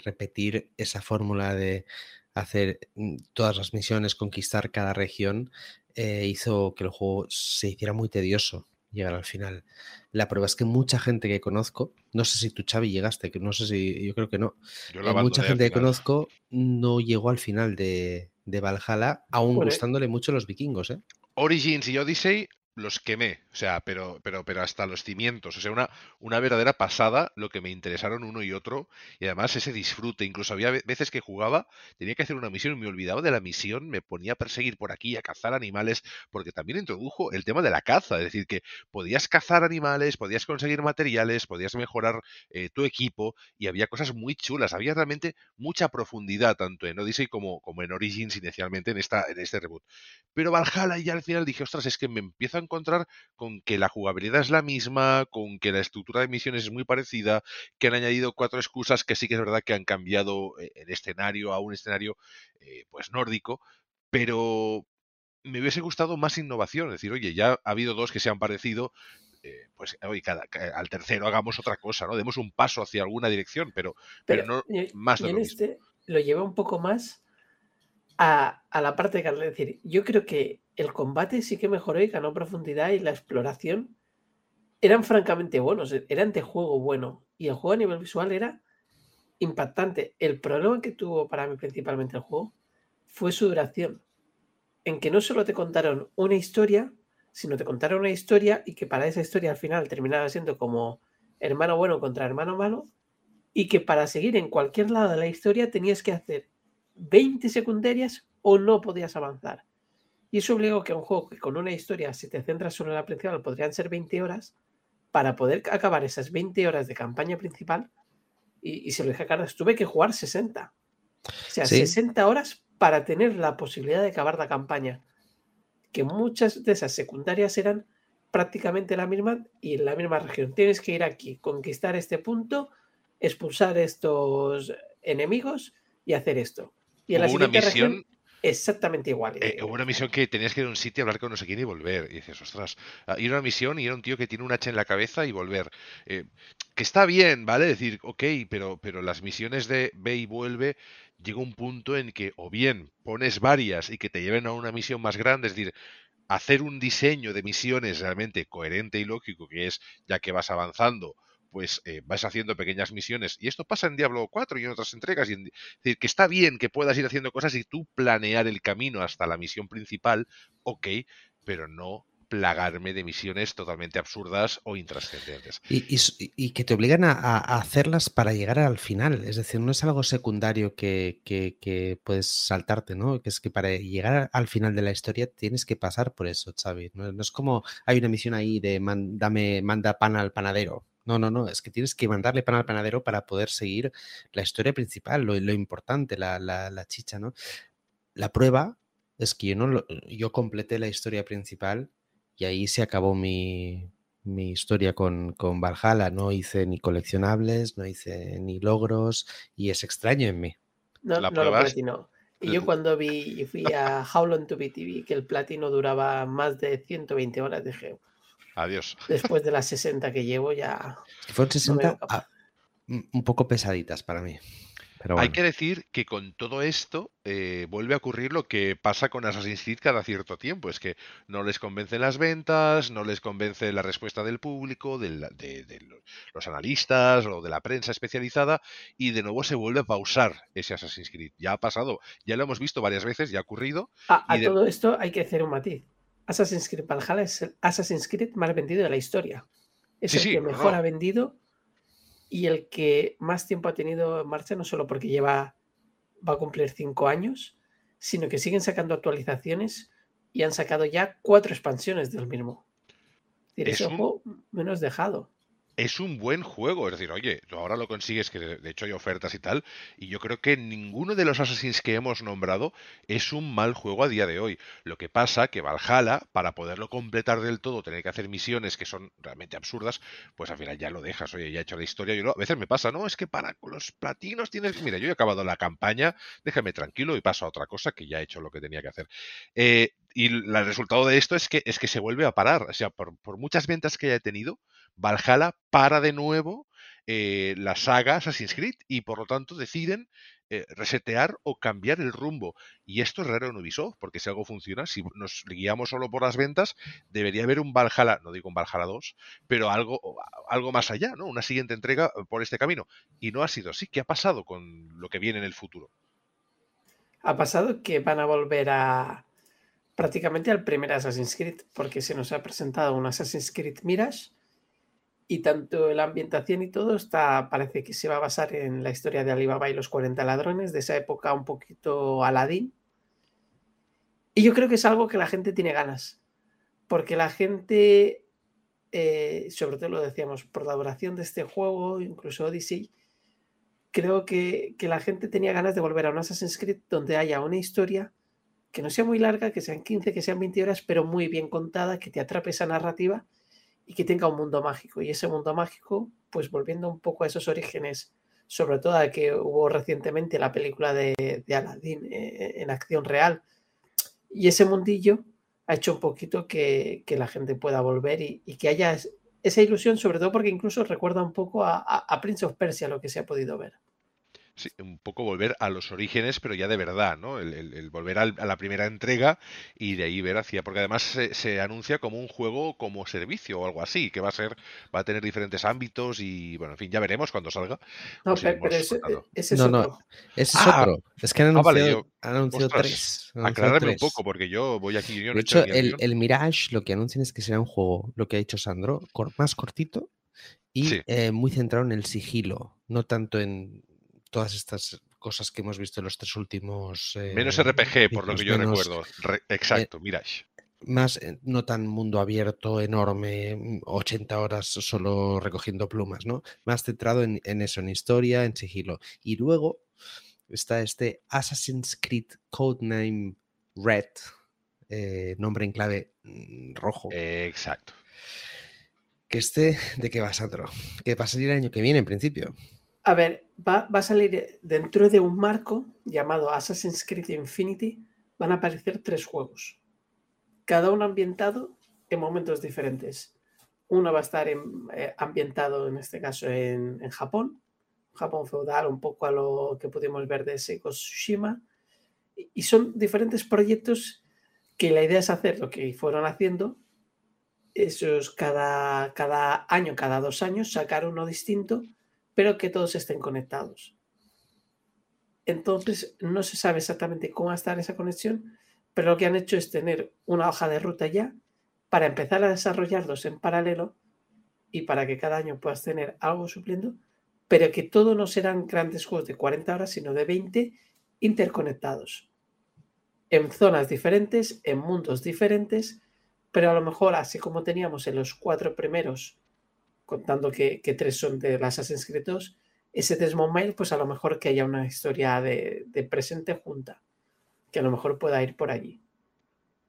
repetir esa fórmula de hacer mm, todas las misiones, conquistar cada región, eh, hizo que el juego se hiciera muy tedioso llegar al final. La prueba es que mucha gente que conozco, no sé si tú, Xavi, llegaste, que no sé si, yo creo que no. Eh, mucha gente que conozco no llegó al final de, de Valhalla, aún gustándole mucho los vikingos, ¿eh?
Origins y Odyssey los quemé, o sea, pero, pero, pero hasta los cimientos, o sea, una, una verdadera pasada lo que me interesaron uno y otro, y además ese disfrute, incluso había veces que jugaba, tenía que hacer una misión y me olvidaba de la misión, me ponía a perseguir por aquí, a cazar animales, porque también introdujo el tema de la caza, es decir, que podías cazar animales, podías conseguir materiales, podías mejorar eh, tu equipo, y había cosas muy chulas, había realmente mucha profundidad, tanto en Odyssey como, como en Origins inicialmente en, esta, en este reboot. Pero Valhalla ya al final dije, ostras, es que me empieza encontrar con que la jugabilidad es la misma, con que la estructura de misiones es muy parecida, que han añadido cuatro excusas que sí que es verdad que han cambiado eh, el escenario a un escenario eh, pues nórdico, pero me hubiese gustado más innovación, es decir, oye, ya ha habido dos que se han parecido, eh, pues oye, cada, al tercero hagamos otra cosa, ¿no? Demos un paso hacia alguna dirección, pero, pero, no más
de lo este lo lleva un poco más a, la parte de es decir, yo creo que el combate sí que mejoró y ganó profundidad y la exploración eran francamente buenos, e, eran de juego bueno y el juego a nivel visual era impactante. El problema que tuvo para mí principalmente el juego fue su duración, en que no solo te contaron una historia, sino te contaron una historia y que para esa historia al final terminaba siendo como hermano bueno contra hermano malo y que para seguir en cualquier lado de la historia tenías que hacer 20 secundarias o no podías avanzar. Y eso obligó que un juego que con una historia, si te centras solo en la principal, podrían ser 20 horas, para poder acabar esas 20 horas de campaña principal, y, se lo dije a Carlos, tuve que jugar 60. O sea, 60 horas para tener la posibilidad de acabar la campaña. Que muchas de esas secundarias eran prácticamente la misma y en la misma región. Tienes que ir aquí, conquistar este punto, expulsar estos enemigos y hacer esto. Y en la siguiente región Exactamente igual.
Eh, hubo una misión que tenías que ir a un sitio, hablar con no sé quién y volver. Y dices, ostras, ah, ir a una misión y era un tío que tiene un hacha en la cabeza y volver. Eh, que está bien, ¿vale? Decir, ok, pero, pero las misiones de ve y vuelve llega un punto en que o bien pones varias y que te lleven a una misión más grande, es decir, hacer un diseño de misiones realmente coherente y lógico, que es ya que vas avanzando, pues eh, vas haciendo pequeñas misiones. Y esto pasa en Diablo 4 y en otras entregas. Y decir, que está bien que puedas ir haciendo cosas y tú planear el camino hasta la misión principal, ok, pero no plagarme de misiones totalmente absurdas o intrascendentes.
Y, que te obligan a, hacerlas para llegar al final. Es decir, no es algo secundario que, puedes saltarte, ¿no? Que es que para llegar al final de la historia tienes que pasar por eso, Xavi. No, es como hay una misión ahí de dame, manda pan al panadero. No, no, no, es que tienes que mandarle pan al panadero para poder seguir la historia principal, lo, importante, la, la, chicha, ¿no? La prueba es que yo, no yo completé la historia principal y ahí se acabó mi, mi historia con, con, Valhalla. No hice ni coleccionables, no hice ni logros y es extraño en mí.
No, no lo platino. Y yo cuando vi, y fui a How Long to Be TV, que el platino duraba más de 120 horas, dije,
Adiós.
Después de las 60 que llevo ya...
Fueron 60 un poco pesaditas para mí. Pero
Hay que decir que con todo esto eh, vuelve a ocurrir lo que pasa con Assassin's Creed cada cierto tiempo. Es que no les convencen las ventas, no les convence la respuesta del público, de, los analistas o de la prensa especializada y de nuevo se vuelve a pausar ese Assassin's Creed. Ya ha pasado, ya lo hemos visto varias veces, ya ha ocurrido.
A, todo esto hay que hacer un matiz. Assassin's Creed Valhalla es el Assassin's Creed más vendido de la historia. Es el que mejor ha vendido y el que más tiempo ha tenido en marcha, no solo porque lleva va a cumplir cinco años, sino que siguen sacando actualizaciones y han sacado ya cuatro expansiones del mismo. Es, un menos dejado
es un buen juego. Es decir, oye, ahora lo consigues, que de hecho hay ofertas y tal, y yo creo que ninguno de los Assassins que hemos nombrado es un mal juego a día de hoy. Lo que pasa que Valhalla, para poderlo completar del todo, tener que hacer misiones que son realmente absurdas, pues al final ya lo dejas, oye, ya he hecho la historia. Yo, a veces me pasa, no, es que para los platinos tienes... Mira, yo he acabado la campaña, déjame tranquilo y paso a otra cosa que ya he hecho lo que tenía que hacer. Eh, y el resultado de esto es que, es que se vuelve a parar. O sea, por, muchas ventas que haya tenido, Valhalla para de nuevo eh, la saga Assassin's Creed y por lo tanto deciden eh, resetear o cambiar el rumbo. Y esto es raro en Ubisoft, porque si algo funciona, si nos guiamos solo por las ventas, debería haber un Valhalla, no digo un Valhalla 2, pero algo, algo más allá, ¿no? Una siguiente entrega por este camino. Y no ha sido así. ¿Qué ha pasado con lo que viene en el futuro?
Ha pasado que van a volver a prácticamente al primer Assassin's Creed, porque se nos ha presentado un Assassin's Creed Mirage y tanto la ambientación y todo está, parece que se va a basar en la historia de Alibaba y los 40 ladrones, de esa época un poquito Aladdin. Y yo creo que es algo que la gente tiene ganas, porque la gente, eh, sobre todo lo decíamos, por la duración de este juego, incluso Odyssey, creo que, que la gente tenía ganas de volver a un Assassin's Creed donde haya una historia que no sea muy larga, que sean 15, que sean 20 horas, pero muy bien contada, que te atrape esa narrativa y que tenga un mundo mágico. Y ese mundo mágico, pues volviendo un poco a esos orígenes, sobre todo a que hubo recientemente la película de, de Aladdin eh, en acción real. Y ese mundillo ha hecho un poquito que, la gente pueda volver y, que haya esa ilusión, sobre todo porque incluso recuerda un poco a Prince of Persia lo que se ha podido ver
un poco volver a los orígenes, pero ya de verdad, ¿no? El, volver a la primera entrega y de ahí ver hacia. Porque además se, anuncia como un juego como servicio o algo así, que va a ser, va a tener diferentes ámbitos y bueno, en fin, ya veremos cuando salga.
No, pero, ese, es
no,
otro.
No, ese es ah, otro. Es que han anunciado, han anunciado tres.
aclararme un poco, porque yo voy aquí.
de hecho, el, el, Mirage lo que anuncian es que será un juego, lo que ha dicho Sandro, más cortito y eh, muy centrado en el sigilo, no tanto en todas estas cosas que hemos visto en los tres últimos.
menos eh, RPG, por lo que yo recuerdo. exacto, eh, Mirage.
Más, eh, no tan mundo abierto, enorme, 80 horas solo recogiendo plumas, ¿no? Más centrado en, eso, en historia, en sigilo. Y luego está este Assassin's Creed Codename Red, nombre en clave mm, rojo.
exacto.
Que este, ¿de qué va, Sandro? Que va a salir el año que viene, en principio.
A ver, va, a salir dentro de un marco llamado Assassin's Creed Infinity. Van a aparecer tres juegos, cada uno ambientado en momentos diferentes. Uno va a estar eh, ambientado, en este caso, en, Japón, Japón feudal, un poco a lo que pudimos ver de Seiko Tsushima. Y, son diferentes proyectos que la idea es hacer lo que fueron haciendo. Esos cada, cada año, cada dos años, sacar uno distinto pero que todos estén conectados. Entonces, no se sabe exactamente cómo va a estar esa conexión, pero lo que han hecho es tener una hoja de ruta ya para empezar a desarrollarlos en paralelo y para que cada año puedas tener algo supliendo, pero que todo no serán grandes juegos de 40 horas, sino de 20 interconectados. En zonas diferentes, en mundos diferentes, pero a lo mejor así como teníamos en los cuatro primeros contando que, tres son de las Assassin's Creed 2, ese Desmond Mail, pues a lo mejor que haya una historia de, de presente junta, que a lo mejor pueda ir por allí.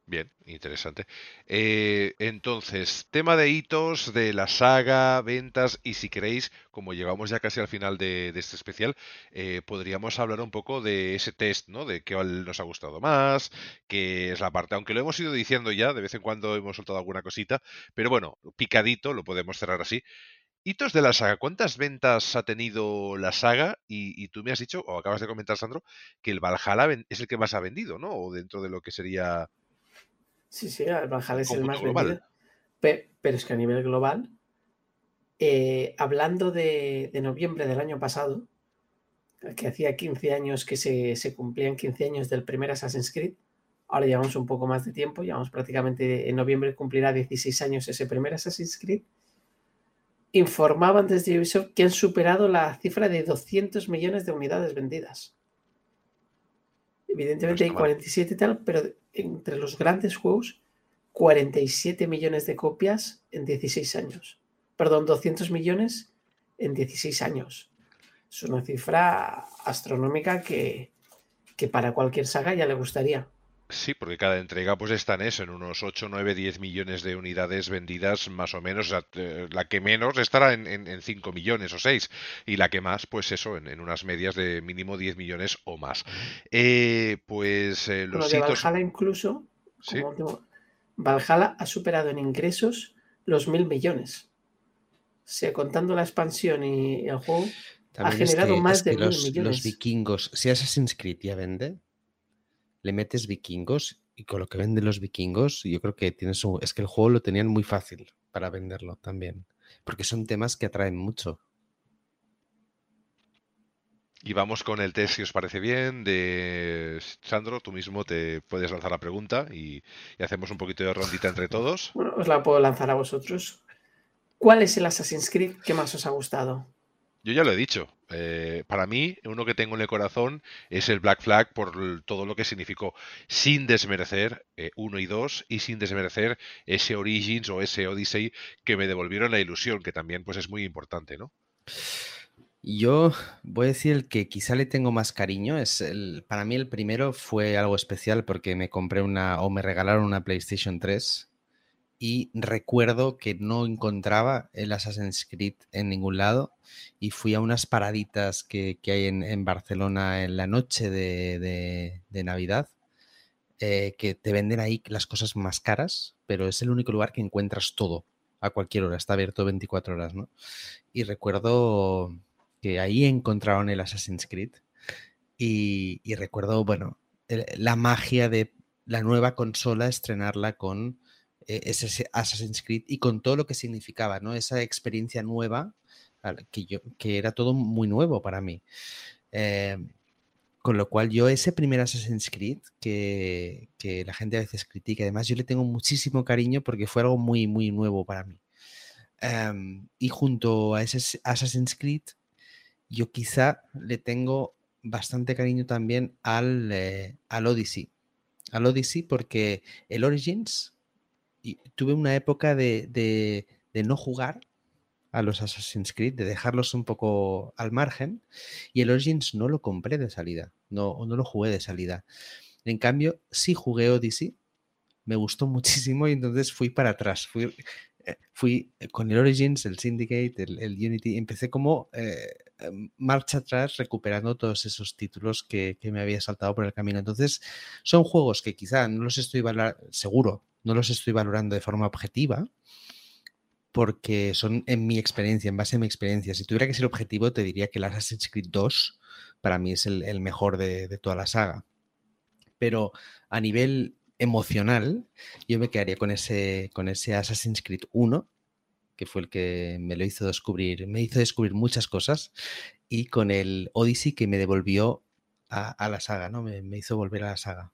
Bien, interesante. Eh, entonces, tema de hitos de la saga, ventas y si queréis, como llegamos ya casi al final de, este especial, eh, podríamos hablar un poco de ese test, ¿no? De qué nos ha gustado más, qué es la parte, aunque lo hemos ido diciendo ya, de vez en cuando hemos soltado alguna cosita, pero bueno, picadito, lo podemos cerrar así. Hitos de la saga, ¿cuántas ventas ha tenido la saga? Y, y, tú me has dicho, o acabas de comentar, Sandro, que el Valhalla es el que más ha vendido, ¿no? O dentro de lo que sería
Sí, sí, el Valhalla es el más vendido. Pero, es que a nivel global, eh, hablando de, noviembre del año pasado, que hacía 15 años que se, cumplían 15 años del primer Assassin's Creed, ahora llevamos un poco más de tiempo, llevamos prácticamente en noviembre cumplirá 16 años ese primer Assassin's Creed, informaban desde Ubisoft que han superado la cifra de 200 millones de unidades vendidas. Evidentemente hay 47 y tal, pero entre los grandes juegos, 47 millones de copias en 16 años. Perdón, 200 millones en 16 años. Es una cifra astronómica que, que para cualquier saga ya le gustaría.
Sí, porque cada entrega pues está en eso, en unos 8, 9, 10 millones de unidades vendidas más o menos. la que menos estará en, en, 5 millones o 6 y la que más pues eso, en, unas medias de mínimo 10 millones o más. Eh, pues eh, los
bueno, Valhalla incluso, Valhalla ha superado en ingresos los mil millones. O sea, contando la expansión y el juego, ha generado más de mil millones.
Los vikingos, si Assassin's Creed ya vende, le metes vikingos y con lo que venden los vikingos, yo creo que tienes un, es que el juego lo tenían muy fácil para venderlo también, porque son temas que atraen mucho.
Y vamos con el test, si os parece bien, de Sandro. Tú mismo te puedes lanzar la pregunta y, y hacemos un poquito de rondita entre todos.
Bueno, os la puedo lanzar a vosotros. ¿Cuál es el Assassin's Creed que más os ha gustado?
Yo ya lo he dicho. Eh, para mí, uno que tengo en el corazón es el Black Flag por todo lo que significó, sin desmerecer eh, uno y dos y sin desmerecer ese Origins o ese Odyssey que me devolvieron la ilusión, que también pues es muy importante, ¿no?
Yo voy a decir el que quizá le tengo más cariño. Es el, para mí el primero fue algo especial porque me compré una o me regalaron una PlayStation 3 y recuerdo que no encontraba el Assassin's Creed en ningún lado y fui a unas paraditas que, hay en, Barcelona en la noche de, Navidad eh, que te venden ahí las cosas más caras, pero es el único lugar que encuentras todo a cualquier hora, está abierto 24 horas, ¿no? Y recuerdo que ahí encontraron el Assassin's Creed y recuerdo, bueno, la magia de la nueva consola, estrenarla con eh, ese Assassin's Creed y con todo lo que significaba, ¿no? Esa experiencia nueva, que, yo, que era todo muy nuevo para mí. Em, con lo cual yo ese primer Assassin's Creed que, que, la gente a veces critica, además yo le tengo muchísimo cariño porque fue algo muy, muy nuevo para mí. Em, y junto a ese Assassin's Creed, yo quizá le tengo bastante cariño también al, eh, al Odyssey. Al Odyssey porque el Origins tuve una época de, no jugar a los Assassin's Creed, de dejarlos un poco al margen, y el Origins no lo compré de salida, no, no lo jugué de salida. En cambio, sí jugué Odyssey, me gustó muchísimo y entonces fui para atrás, fui, eh, fui con el Origins, el Syndicate, el, Unity, empecé como eh, marcha atrás recuperando todos esos títulos que, que, me había saltado por el camino. Entonces, son juegos que quizá no los estoy seguro, no los estoy valorando de forma objetiva, porque son en mi experiencia, en base a mi experiencia. Si tuviera que ser objetivo, te diría que el Assassin's Creed 2 para mí es el, mejor de, toda la saga. Pero a nivel emocional, yo me quedaría con ese, con ese Assassin's Creed 1, que fue el que me lo hizo descubrir, me hizo descubrir muchas cosas, y con el Odyssey que me devolvió a, la saga, ¿no? me hizo volver a la saga.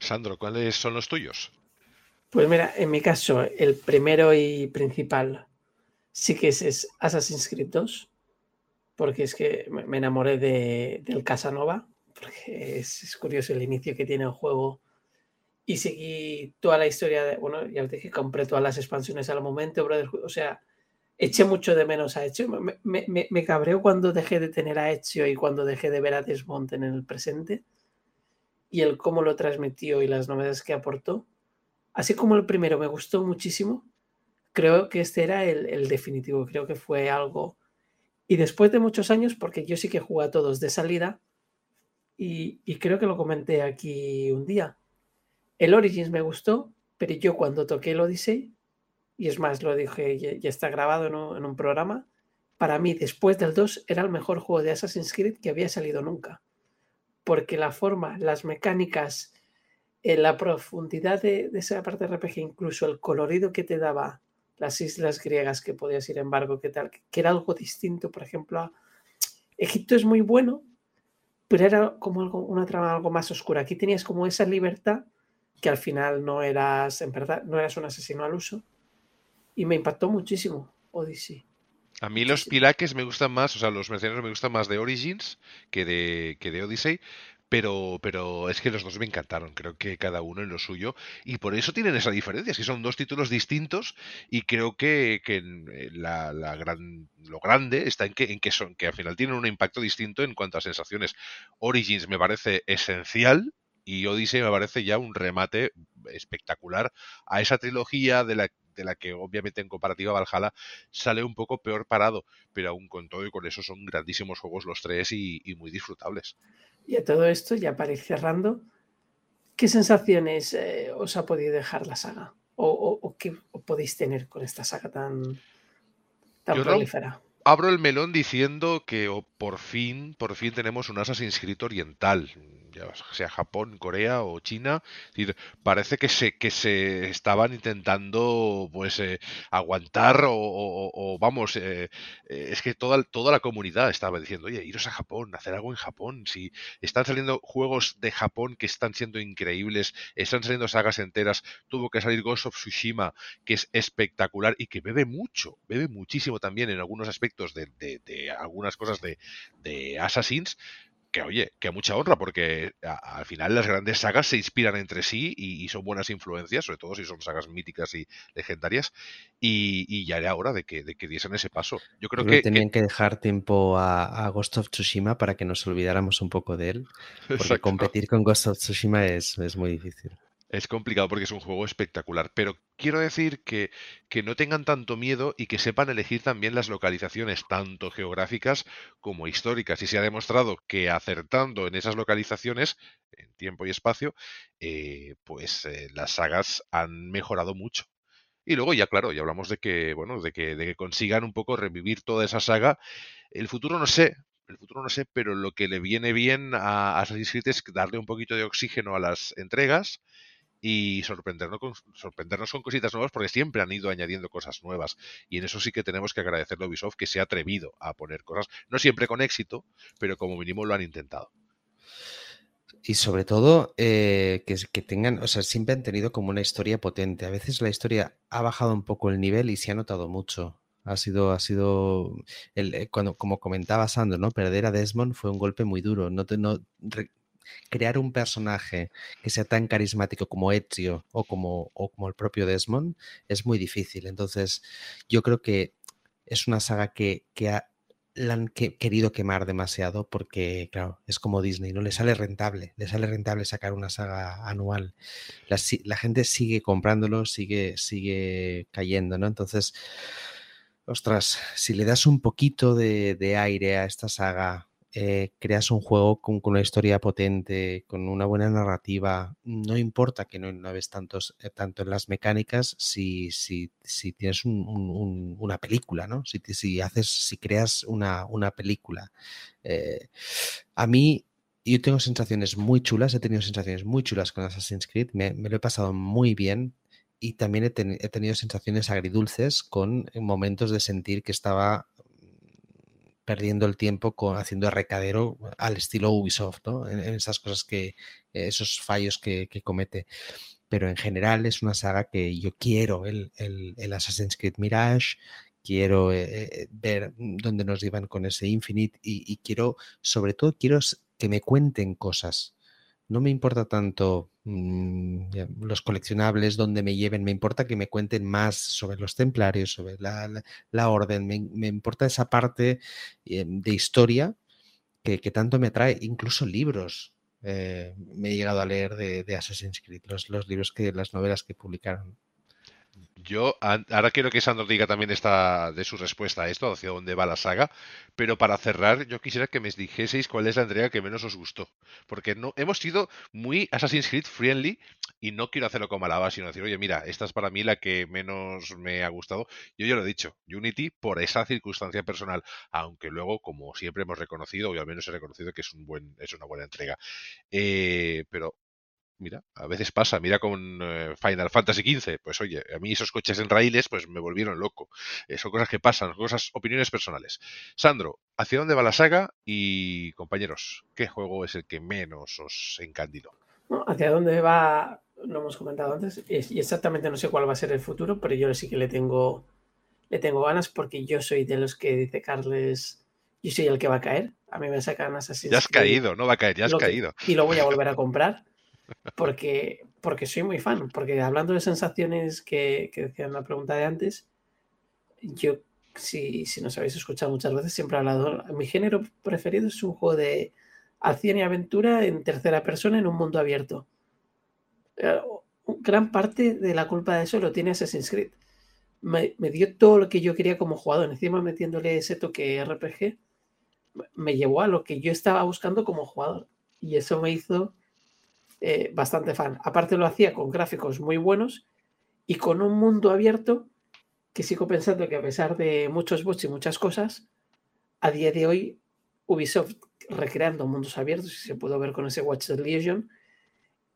Sandro, ¿cuáles son los tuyos?
Pues mira, en mi caso, el primero y principal sí que es, Assassin's Creed 2, porque es que me enamoré de, del Casanova, porque es, curioso el inicio que tiene el juego. Y seguí toda la historia de, bueno, ya os dije, compré todas las expansiones al momento, o sea, eché mucho de menos a Ezio. Me, me, me, cabreó cuando dejé de tener a Ezio y cuando dejé de ver a Desmond en el presente. Y el cómo lo transmitió y las novedades que aportó. Así como el primero me gustó muchísimo, creo que este era el, definitivo, creo que fue algo... Y después de muchos años, porque yo sí que jugué a todos de salida, y, creo que lo comenté aquí un día, el Origins me gustó, pero yo cuando toqué el Odyssey, y es más, lo dije, ya, está grabado en un programa, para mí después del 2 era el mejor juego de Assassin's Creed que había salido nunca. Porque la forma, las mecánicas, en la profundidad de, esa parte de RPG, incluso el colorido que te daba las islas griegas que podías ir en barco, que tal, que era algo distinto, por ejemplo, a Egipto es muy bueno, pero era como algo, una trama algo más oscura. Aquí tenías como esa libertad que al final no eras, en verdad, no eras un asesino al uso. Y me impactó muchísimo Odyssey.
A mí los pilaques me gustan más, o sea, los mercenarios me gustan más de Origins que de, que de Odyssey, Pero, pero es que los dos me encantaron, creo que cada uno en lo suyo, y por eso tienen esa diferencia, es que son dos títulos distintos, y creo que, que eh, la, la gran, lo grande está en que, en que son, que al final tienen un impacto distinto en cuanto a sensaciones. Origins me parece esencial, y Odyssey me parece ya un remate espectacular a esa trilogía de la de la que obviamente en comparativa Valhalla sale un poco peor parado, pero aún con todo y con eso son grandísimos juegos los tres y, muy disfrutables.
Y a todo esto, ya para ir cerrando, ¿qué sensaciones eh, os ha podido dejar la saga? ¿O, qué podéis tener con esta saga tan, tan prolífera?
Abro el melón diciendo que por fin, por fin tenemos un Assassin's Creed oriental ya sea Japón, Corea o China, parece que se, que se estaban intentando pues eh, aguantar o, vamos, eh, eh, es que toda, toda la comunidad estaba diciendo, oye, iros a Japón, hacer algo en Japón, si están saliendo juegos de Japón que están siendo increíbles, están saliendo sagas enteras, tuvo que salir Ghost of Tsushima, que es espectacular y que bebe mucho, bebe muchísimo también en algunos aspectos de, de, algunas cosas de, de Assassins, que oye, que a mucha honra, porque al final las grandes sagas se inspiran entre sí y, son buenas influencias, sobre todo si son sagas míticas y legendarias, y, ya era hora de que, de que diesen ese paso. Yo creo, que,
tenían que... dejar tiempo a, Ghost of Tsushima para que nos olvidáramos un poco de él, porque competir con Ghost of Tsushima es, es muy difícil.
Es complicado porque es un juego espectacular, pero quiero decir que, que, no tengan tanto miedo y que sepan elegir también las localizaciones, tanto geográficas como históricas. Y se ha demostrado que acertando en esas localizaciones, en tiempo y espacio, eh, pues eh, las sagas han mejorado mucho. Y luego ya, claro, ya hablamos de que, bueno, de que, de que consigan un poco revivir toda esa saga. El futuro no sé, el futuro no sé, pero lo que le viene bien a Assassin's Creed es darle un poquito de oxígeno a las entregas y sorprendernos con, sorprendernos con cositas nuevas porque siempre han ido añadiendo cosas nuevas. Y en eso sí que tenemos que agradecerle a Ubisoft que se ha atrevido a poner cosas, no siempre con éxito, pero como mínimo lo han intentado.
Y sobre todo eh, que, que, tengan, o sea, siempre han tenido como una historia potente. A veces la historia ha bajado un poco el nivel y se ha notado mucho. Ha sido, ha sido, eh, cuando, como comentaba Sandro, ¿no? Perder a Desmond fue un golpe muy duro. No, te, no crear un personaje que sea tan carismático como Ezio o como, o como el propio Desmond es muy difícil. Entonces, yo creo que es una saga que, que la han querido quemar demasiado porque, claro, es como Disney, no le sale rentable, le sale rentable sacar una saga anual. La, gente sigue comprándolo, sigue, sigue cayendo, ¿no? Entonces, ostras, si le das un poquito de, de aire a esta saga eh, creas un juego con, una historia potente, con una buena narrativa, no importa que no innoves tantos, eh, tanto en las mecánicas si, si, si tienes una película, ¿no? Si, si, haces, si creas una, una película. Eh, a mí, yo tengo sensaciones muy chulas, he tenido sensaciones muy chulas con Assassin's Creed, me, lo he pasado muy bien, y también he, he, tenido sensaciones agridulces con momentos de sentir que estaba perdiendo el tiempo con, haciendo recadero al estilo Ubisoft, ¿no? En, esas cosas que, esos fallos que, comete. Pero en general es una saga que yo quiero, el, el, Assassin's Creed Mirage, quiero eh, eh, ver dónde nos llevan con ese Infinite y, y, quiero, sobre todo, quiero que me cuenten cosas. No me importa tanto Mm, los coleccionables donde me lleven, me importa que me cuenten más sobre los templarios, sobre la, orden, me, importa esa parte eh, de historia que, tanto me atrae, incluso libros. Eh, me he llegado a leer de, Assassin's Creed, los, los libros que, las novelas que publicaron.
Yo ahora quiero que Sandro diga también esta de su respuesta a esto, hacia dónde va la saga, pero para cerrar yo quisiera que me dijeseis cuál es la entrega que menos os gustó, porque no hemos sido muy Assassin's Creed friendly y no quiero hacerlo como alaba, sino decir, oye, mira, esta es para mí la que menos me ha gustado. Yo ya lo he dicho, Unity por esa circunstancia personal, aunque luego, como siempre hemos reconocido, o al menos he reconocido que es un buen, es una buena entrega. Eh, pero mira, a veces pasa, mira con eh, Final Fantasy XV, pues oye, a mí esos coches en raíles pues me volvieron loco. Eh, son cosas que pasan, cosas, opiniones personales. Sandro, ¿hacia dónde va la saga? Y compañeros, ¿qué juego es el que menos os encandiló?
hacia dónde va, lo hemos comentado antes, y exactamente no sé cuál va a ser el futuro, pero yo sí que le tengo, le tengo ganas porque yo soy de los que dice Carles, yo soy el que va a caer. a mí me sacan Assassin's
Ya has
Creed
caído, no va a caer, ya has
que-
caído.
y lo voy a volver a comprar porque, porque soy muy fan. Porque hablando de sensaciones que, que decía en la pregunta de antes, yo, si, si nos habéis escuchado muchas veces, siempre he hablado. Mi género preferido es un juego de acción y aventura en tercera persona en un mundo abierto. Eh, Gran parte de la culpa de eso lo tiene Assassin's Creed. Me, me dio todo lo que yo quería como jugador. Encima metiéndole ese toque RPG, me llevó a lo que yo estaba buscando como jugador. Y eso me hizo eh, bastante fan. Aparte lo hacía con gráficos muy buenos y con un mundo abierto que sigo pensando que a pesar de muchos bots y muchas cosas, a día de hoy Ubisoft recreando mundos abiertos, y se pudo ver con ese Watch the Legion,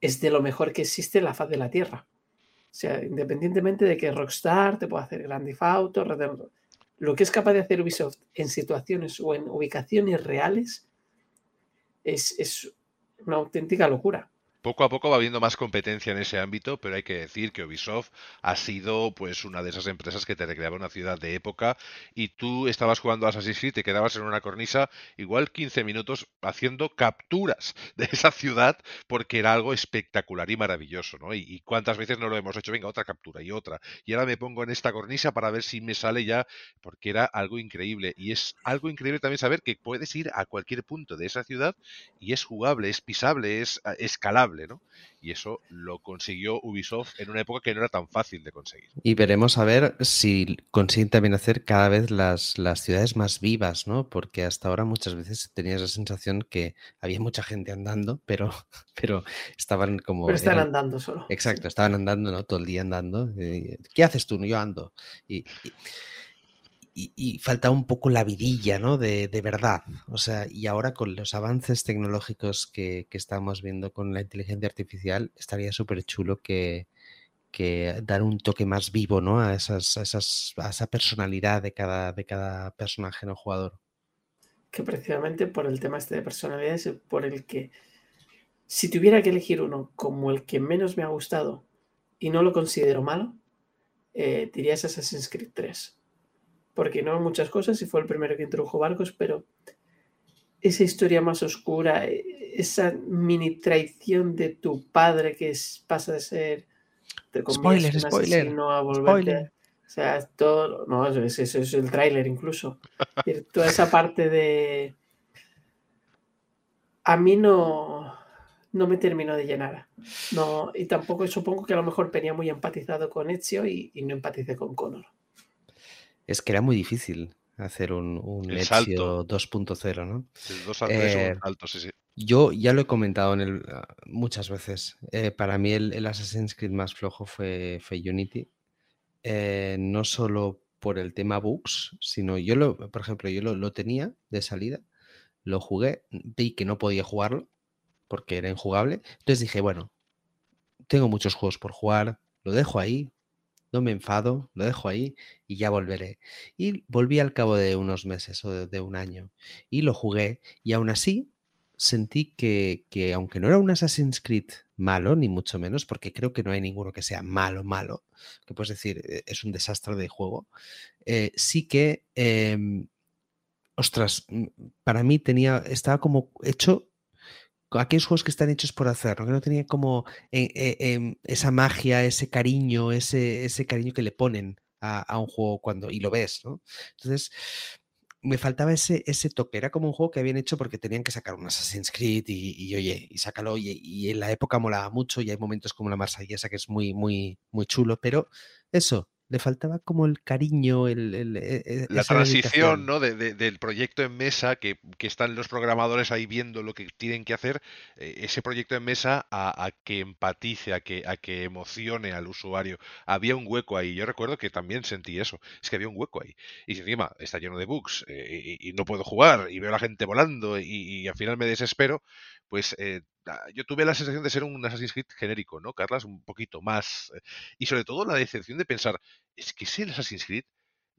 es de lo mejor que existe en la faz de la Tierra. O sea, independientemente de que Rockstar te pueda hacer Grand Theft Auto, lo que es capaz de hacer Ubisoft en situaciones o en ubicaciones reales es, es una auténtica locura.
Poco a poco va habiendo más competencia en ese ámbito, pero hay que decir que Ubisoft ha sido pues una de esas empresas que te recreaba una ciudad de época y tú estabas jugando a Assassin's Creed, te quedabas en una cornisa igual 15 minutos haciendo capturas de esa ciudad porque era algo espectacular y maravilloso, ¿no? Y, cuántas veces no lo hemos hecho, venga, otra captura y otra. Y ahora me pongo en esta cornisa para ver si me sale ya, porque era algo increíble. Y es algo increíble también saber que puedes ir a cualquier punto de esa ciudad y es jugable, es pisable, es ah, Y eso lo consiguió Ubisoft en una época que no era tan fácil de conseguir.
Y veremos a ver si consiguen también hacer cada vez las, las ciudades más vivas, ¿no? Porque hasta ahora muchas veces tenías la sensación que había mucha gente andando, pero, pero estaban como...
Pero están
eran-
andando solo.
Exacto, estaban andando, ¿no? Todo el día andando. eh, ¿Qué haces tú? No, yo ando. Y, y- y- y falta un poco la vidilla, ¿no? De, de verdad. O sea, y ahora con los avances tecnológicos que, que estamos viendo con la inteligencia artificial, estaría súper chulo que, que dar un toque más vivo, ¿no? A, esas, a, esas, a esa personalidad de cada, de cada personaje no jugador.
que precisamente por el tema este de personalidades, es por el que si tuviera que elegir uno como el que menos me ha gustado y no lo considero malo, eh, diría es Assassin's Creed 3. Porque no muchas cosas y fue el primero que introdujo barcos, pero esa historia más oscura, eh, esa mini traición de tu padre que es- pasa de ser comillas,
Spoiler,
un
spoiler,
a
spoiler.
O sea, todo, no, eso es, eso es el tráiler incluso. Toda esa parte de... A mí no, no me terminó de llenar. No, y tampoco supongo que a lo mejor venía muy empatizado con Ezio y, y no empaticé con Connor.
Es que era muy difícil hacer un, un
El
Ezio 2.0, ¿no?
Del 2 al 3
Eh,
sí, sí.
Yo ya lo he comentado en el, ah, muchas veces. Eh, para mí el, el Assassin's Creed más flojo fue, fue Unity. Eh, no solo por el tema bugs, sino yo lo, por ejemplo, yo lo, lo tenía de salida, lo jugué, vi que no podía jugarlo porque era injugable. Entonces dije, bueno, tengo muchos juegos por jugar, lo dejo ahí, no me enfado, lo dejo ahí y ya volveré. Y volví al cabo de unos meses o de, un año y lo jugué y aún así sentí que, que aunque no era un Assassin's Creed malo, ni mucho menos, porque creo que no hay ninguno que sea malo, malo, que puedes decir eh, es un desastre de juego, eh, sí que, em, ostras, mm, para mí tenía, estaba como hecho aquellos juegos que están hechos por hacer, ¿no? que no tenía como eh, eh, em, esa magia, ese cariño, ese, ese cariño que le ponen a, un juego cuando, y lo ves, ¿no? Entonces, me faltaba ese, ese toque. Era como un juego que habían hecho porque tenían que sacar un Assassin's Creed y, y, oye, y sácalo. Y, y en la época molaba mucho y hay momentos como la marsellesa que es muy, muy, muy chulo, pero eso, le faltaba como el cariño, el, el- e- e-
La transición. ¿no? de- de- del proyecto en mesa, que, que están los programadores ahí viendo lo que tienen que hacer, eh, ese proyecto en mesa a, a que empatice, a que, a que emocione al usuario. Había un hueco ahí. Yo recuerdo que también sentí eso. Es que había un hueco ahí. Y encima está lleno de bugs eh, y, y no puedo jugar y veo a la gente volando y, y al final me desespero, pues eh, yo tuve la sensación de ser un Assassin's Creed genérico, ¿no, Carlas? Un poquito más. eh, Y sobre todo la decepción de pensar, es que es el Assassin's Creed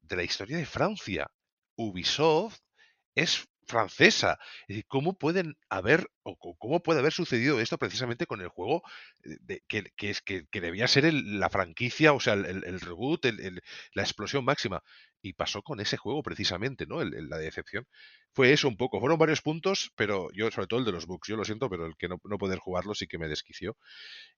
de la historia de Francia. Ubisoft es francesa. Es decir, ¿cómo pueden haber o cómo puede haber sucedido esto precisamente con el juego de, que, es, que, debía ser la franquicia, o sea, el, reboot, la explosión máxima? Y pasó con ese juego precisamente, ¿no? la decepción. Fue eso un poco. Fueron varios puntos, pero yo, sobre todo el de los bugs, yo lo siento, pero el que no, poder jugarlo sí que me desquició.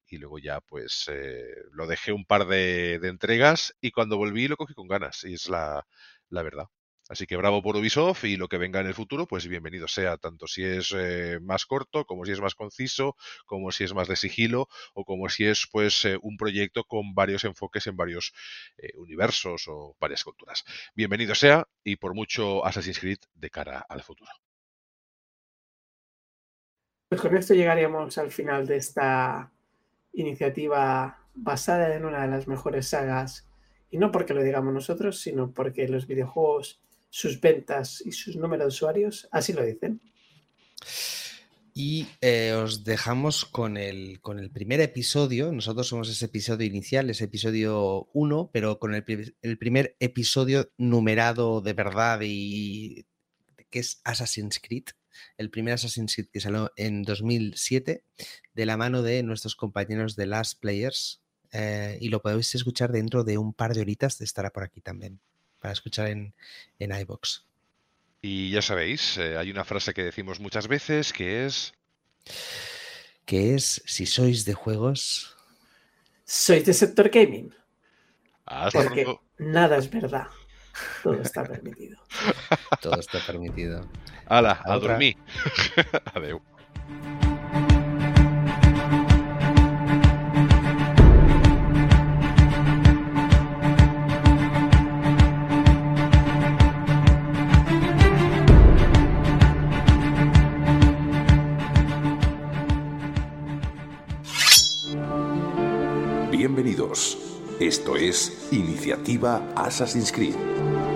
Y luego ya, pues, eh, lo dejé un par de, de, entregas y cuando volví lo cogí con ganas. Y es la, la verdad. Así que bravo por Ubisoft y lo que venga en el futuro, pues bienvenido sea, tanto si es eh, más corto, como si es más conciso, como si es más de sigilo, o como si es pues eh, un proyecto con varios enfoques en varios eh, universos o varias culturas. Bienvenido sea y por mucho Assassin's Creed de cara al futuro.
Pues con esto llegaríamos al final de esta iniciativa basada en una de las mejores sagas, y no porque lo digamos nosotros, sino porque los videojuegos sus ventas y sus números de usuarios, así lo dicen.
Y eh, os dejamos con el, con el primer episodio. Nosotros somos ese episodio inicial, ese episodio 1, pero con el, el, primer episodio numerado de verdad y que es Assassin's Creed. El primer Assassin's Creed que salió en 2007 de la mano de nuestros compañeros de Last Players. Eh, y lo podéis escuchar dentro de un par de horitas, estará por aquí también para escuchar en, en iBox.
Y ya sabéis, eh, hay una frase que decimos muchas veces que es.
Que es: si sois de juegos.
Sois de sector gaming.
Hasta
Porque nada es verdad. Todo está permitido.
Todo está permitido.
Hala, a, a dormir. Adeu.
Esto es Iniciativa Assassin's Creed.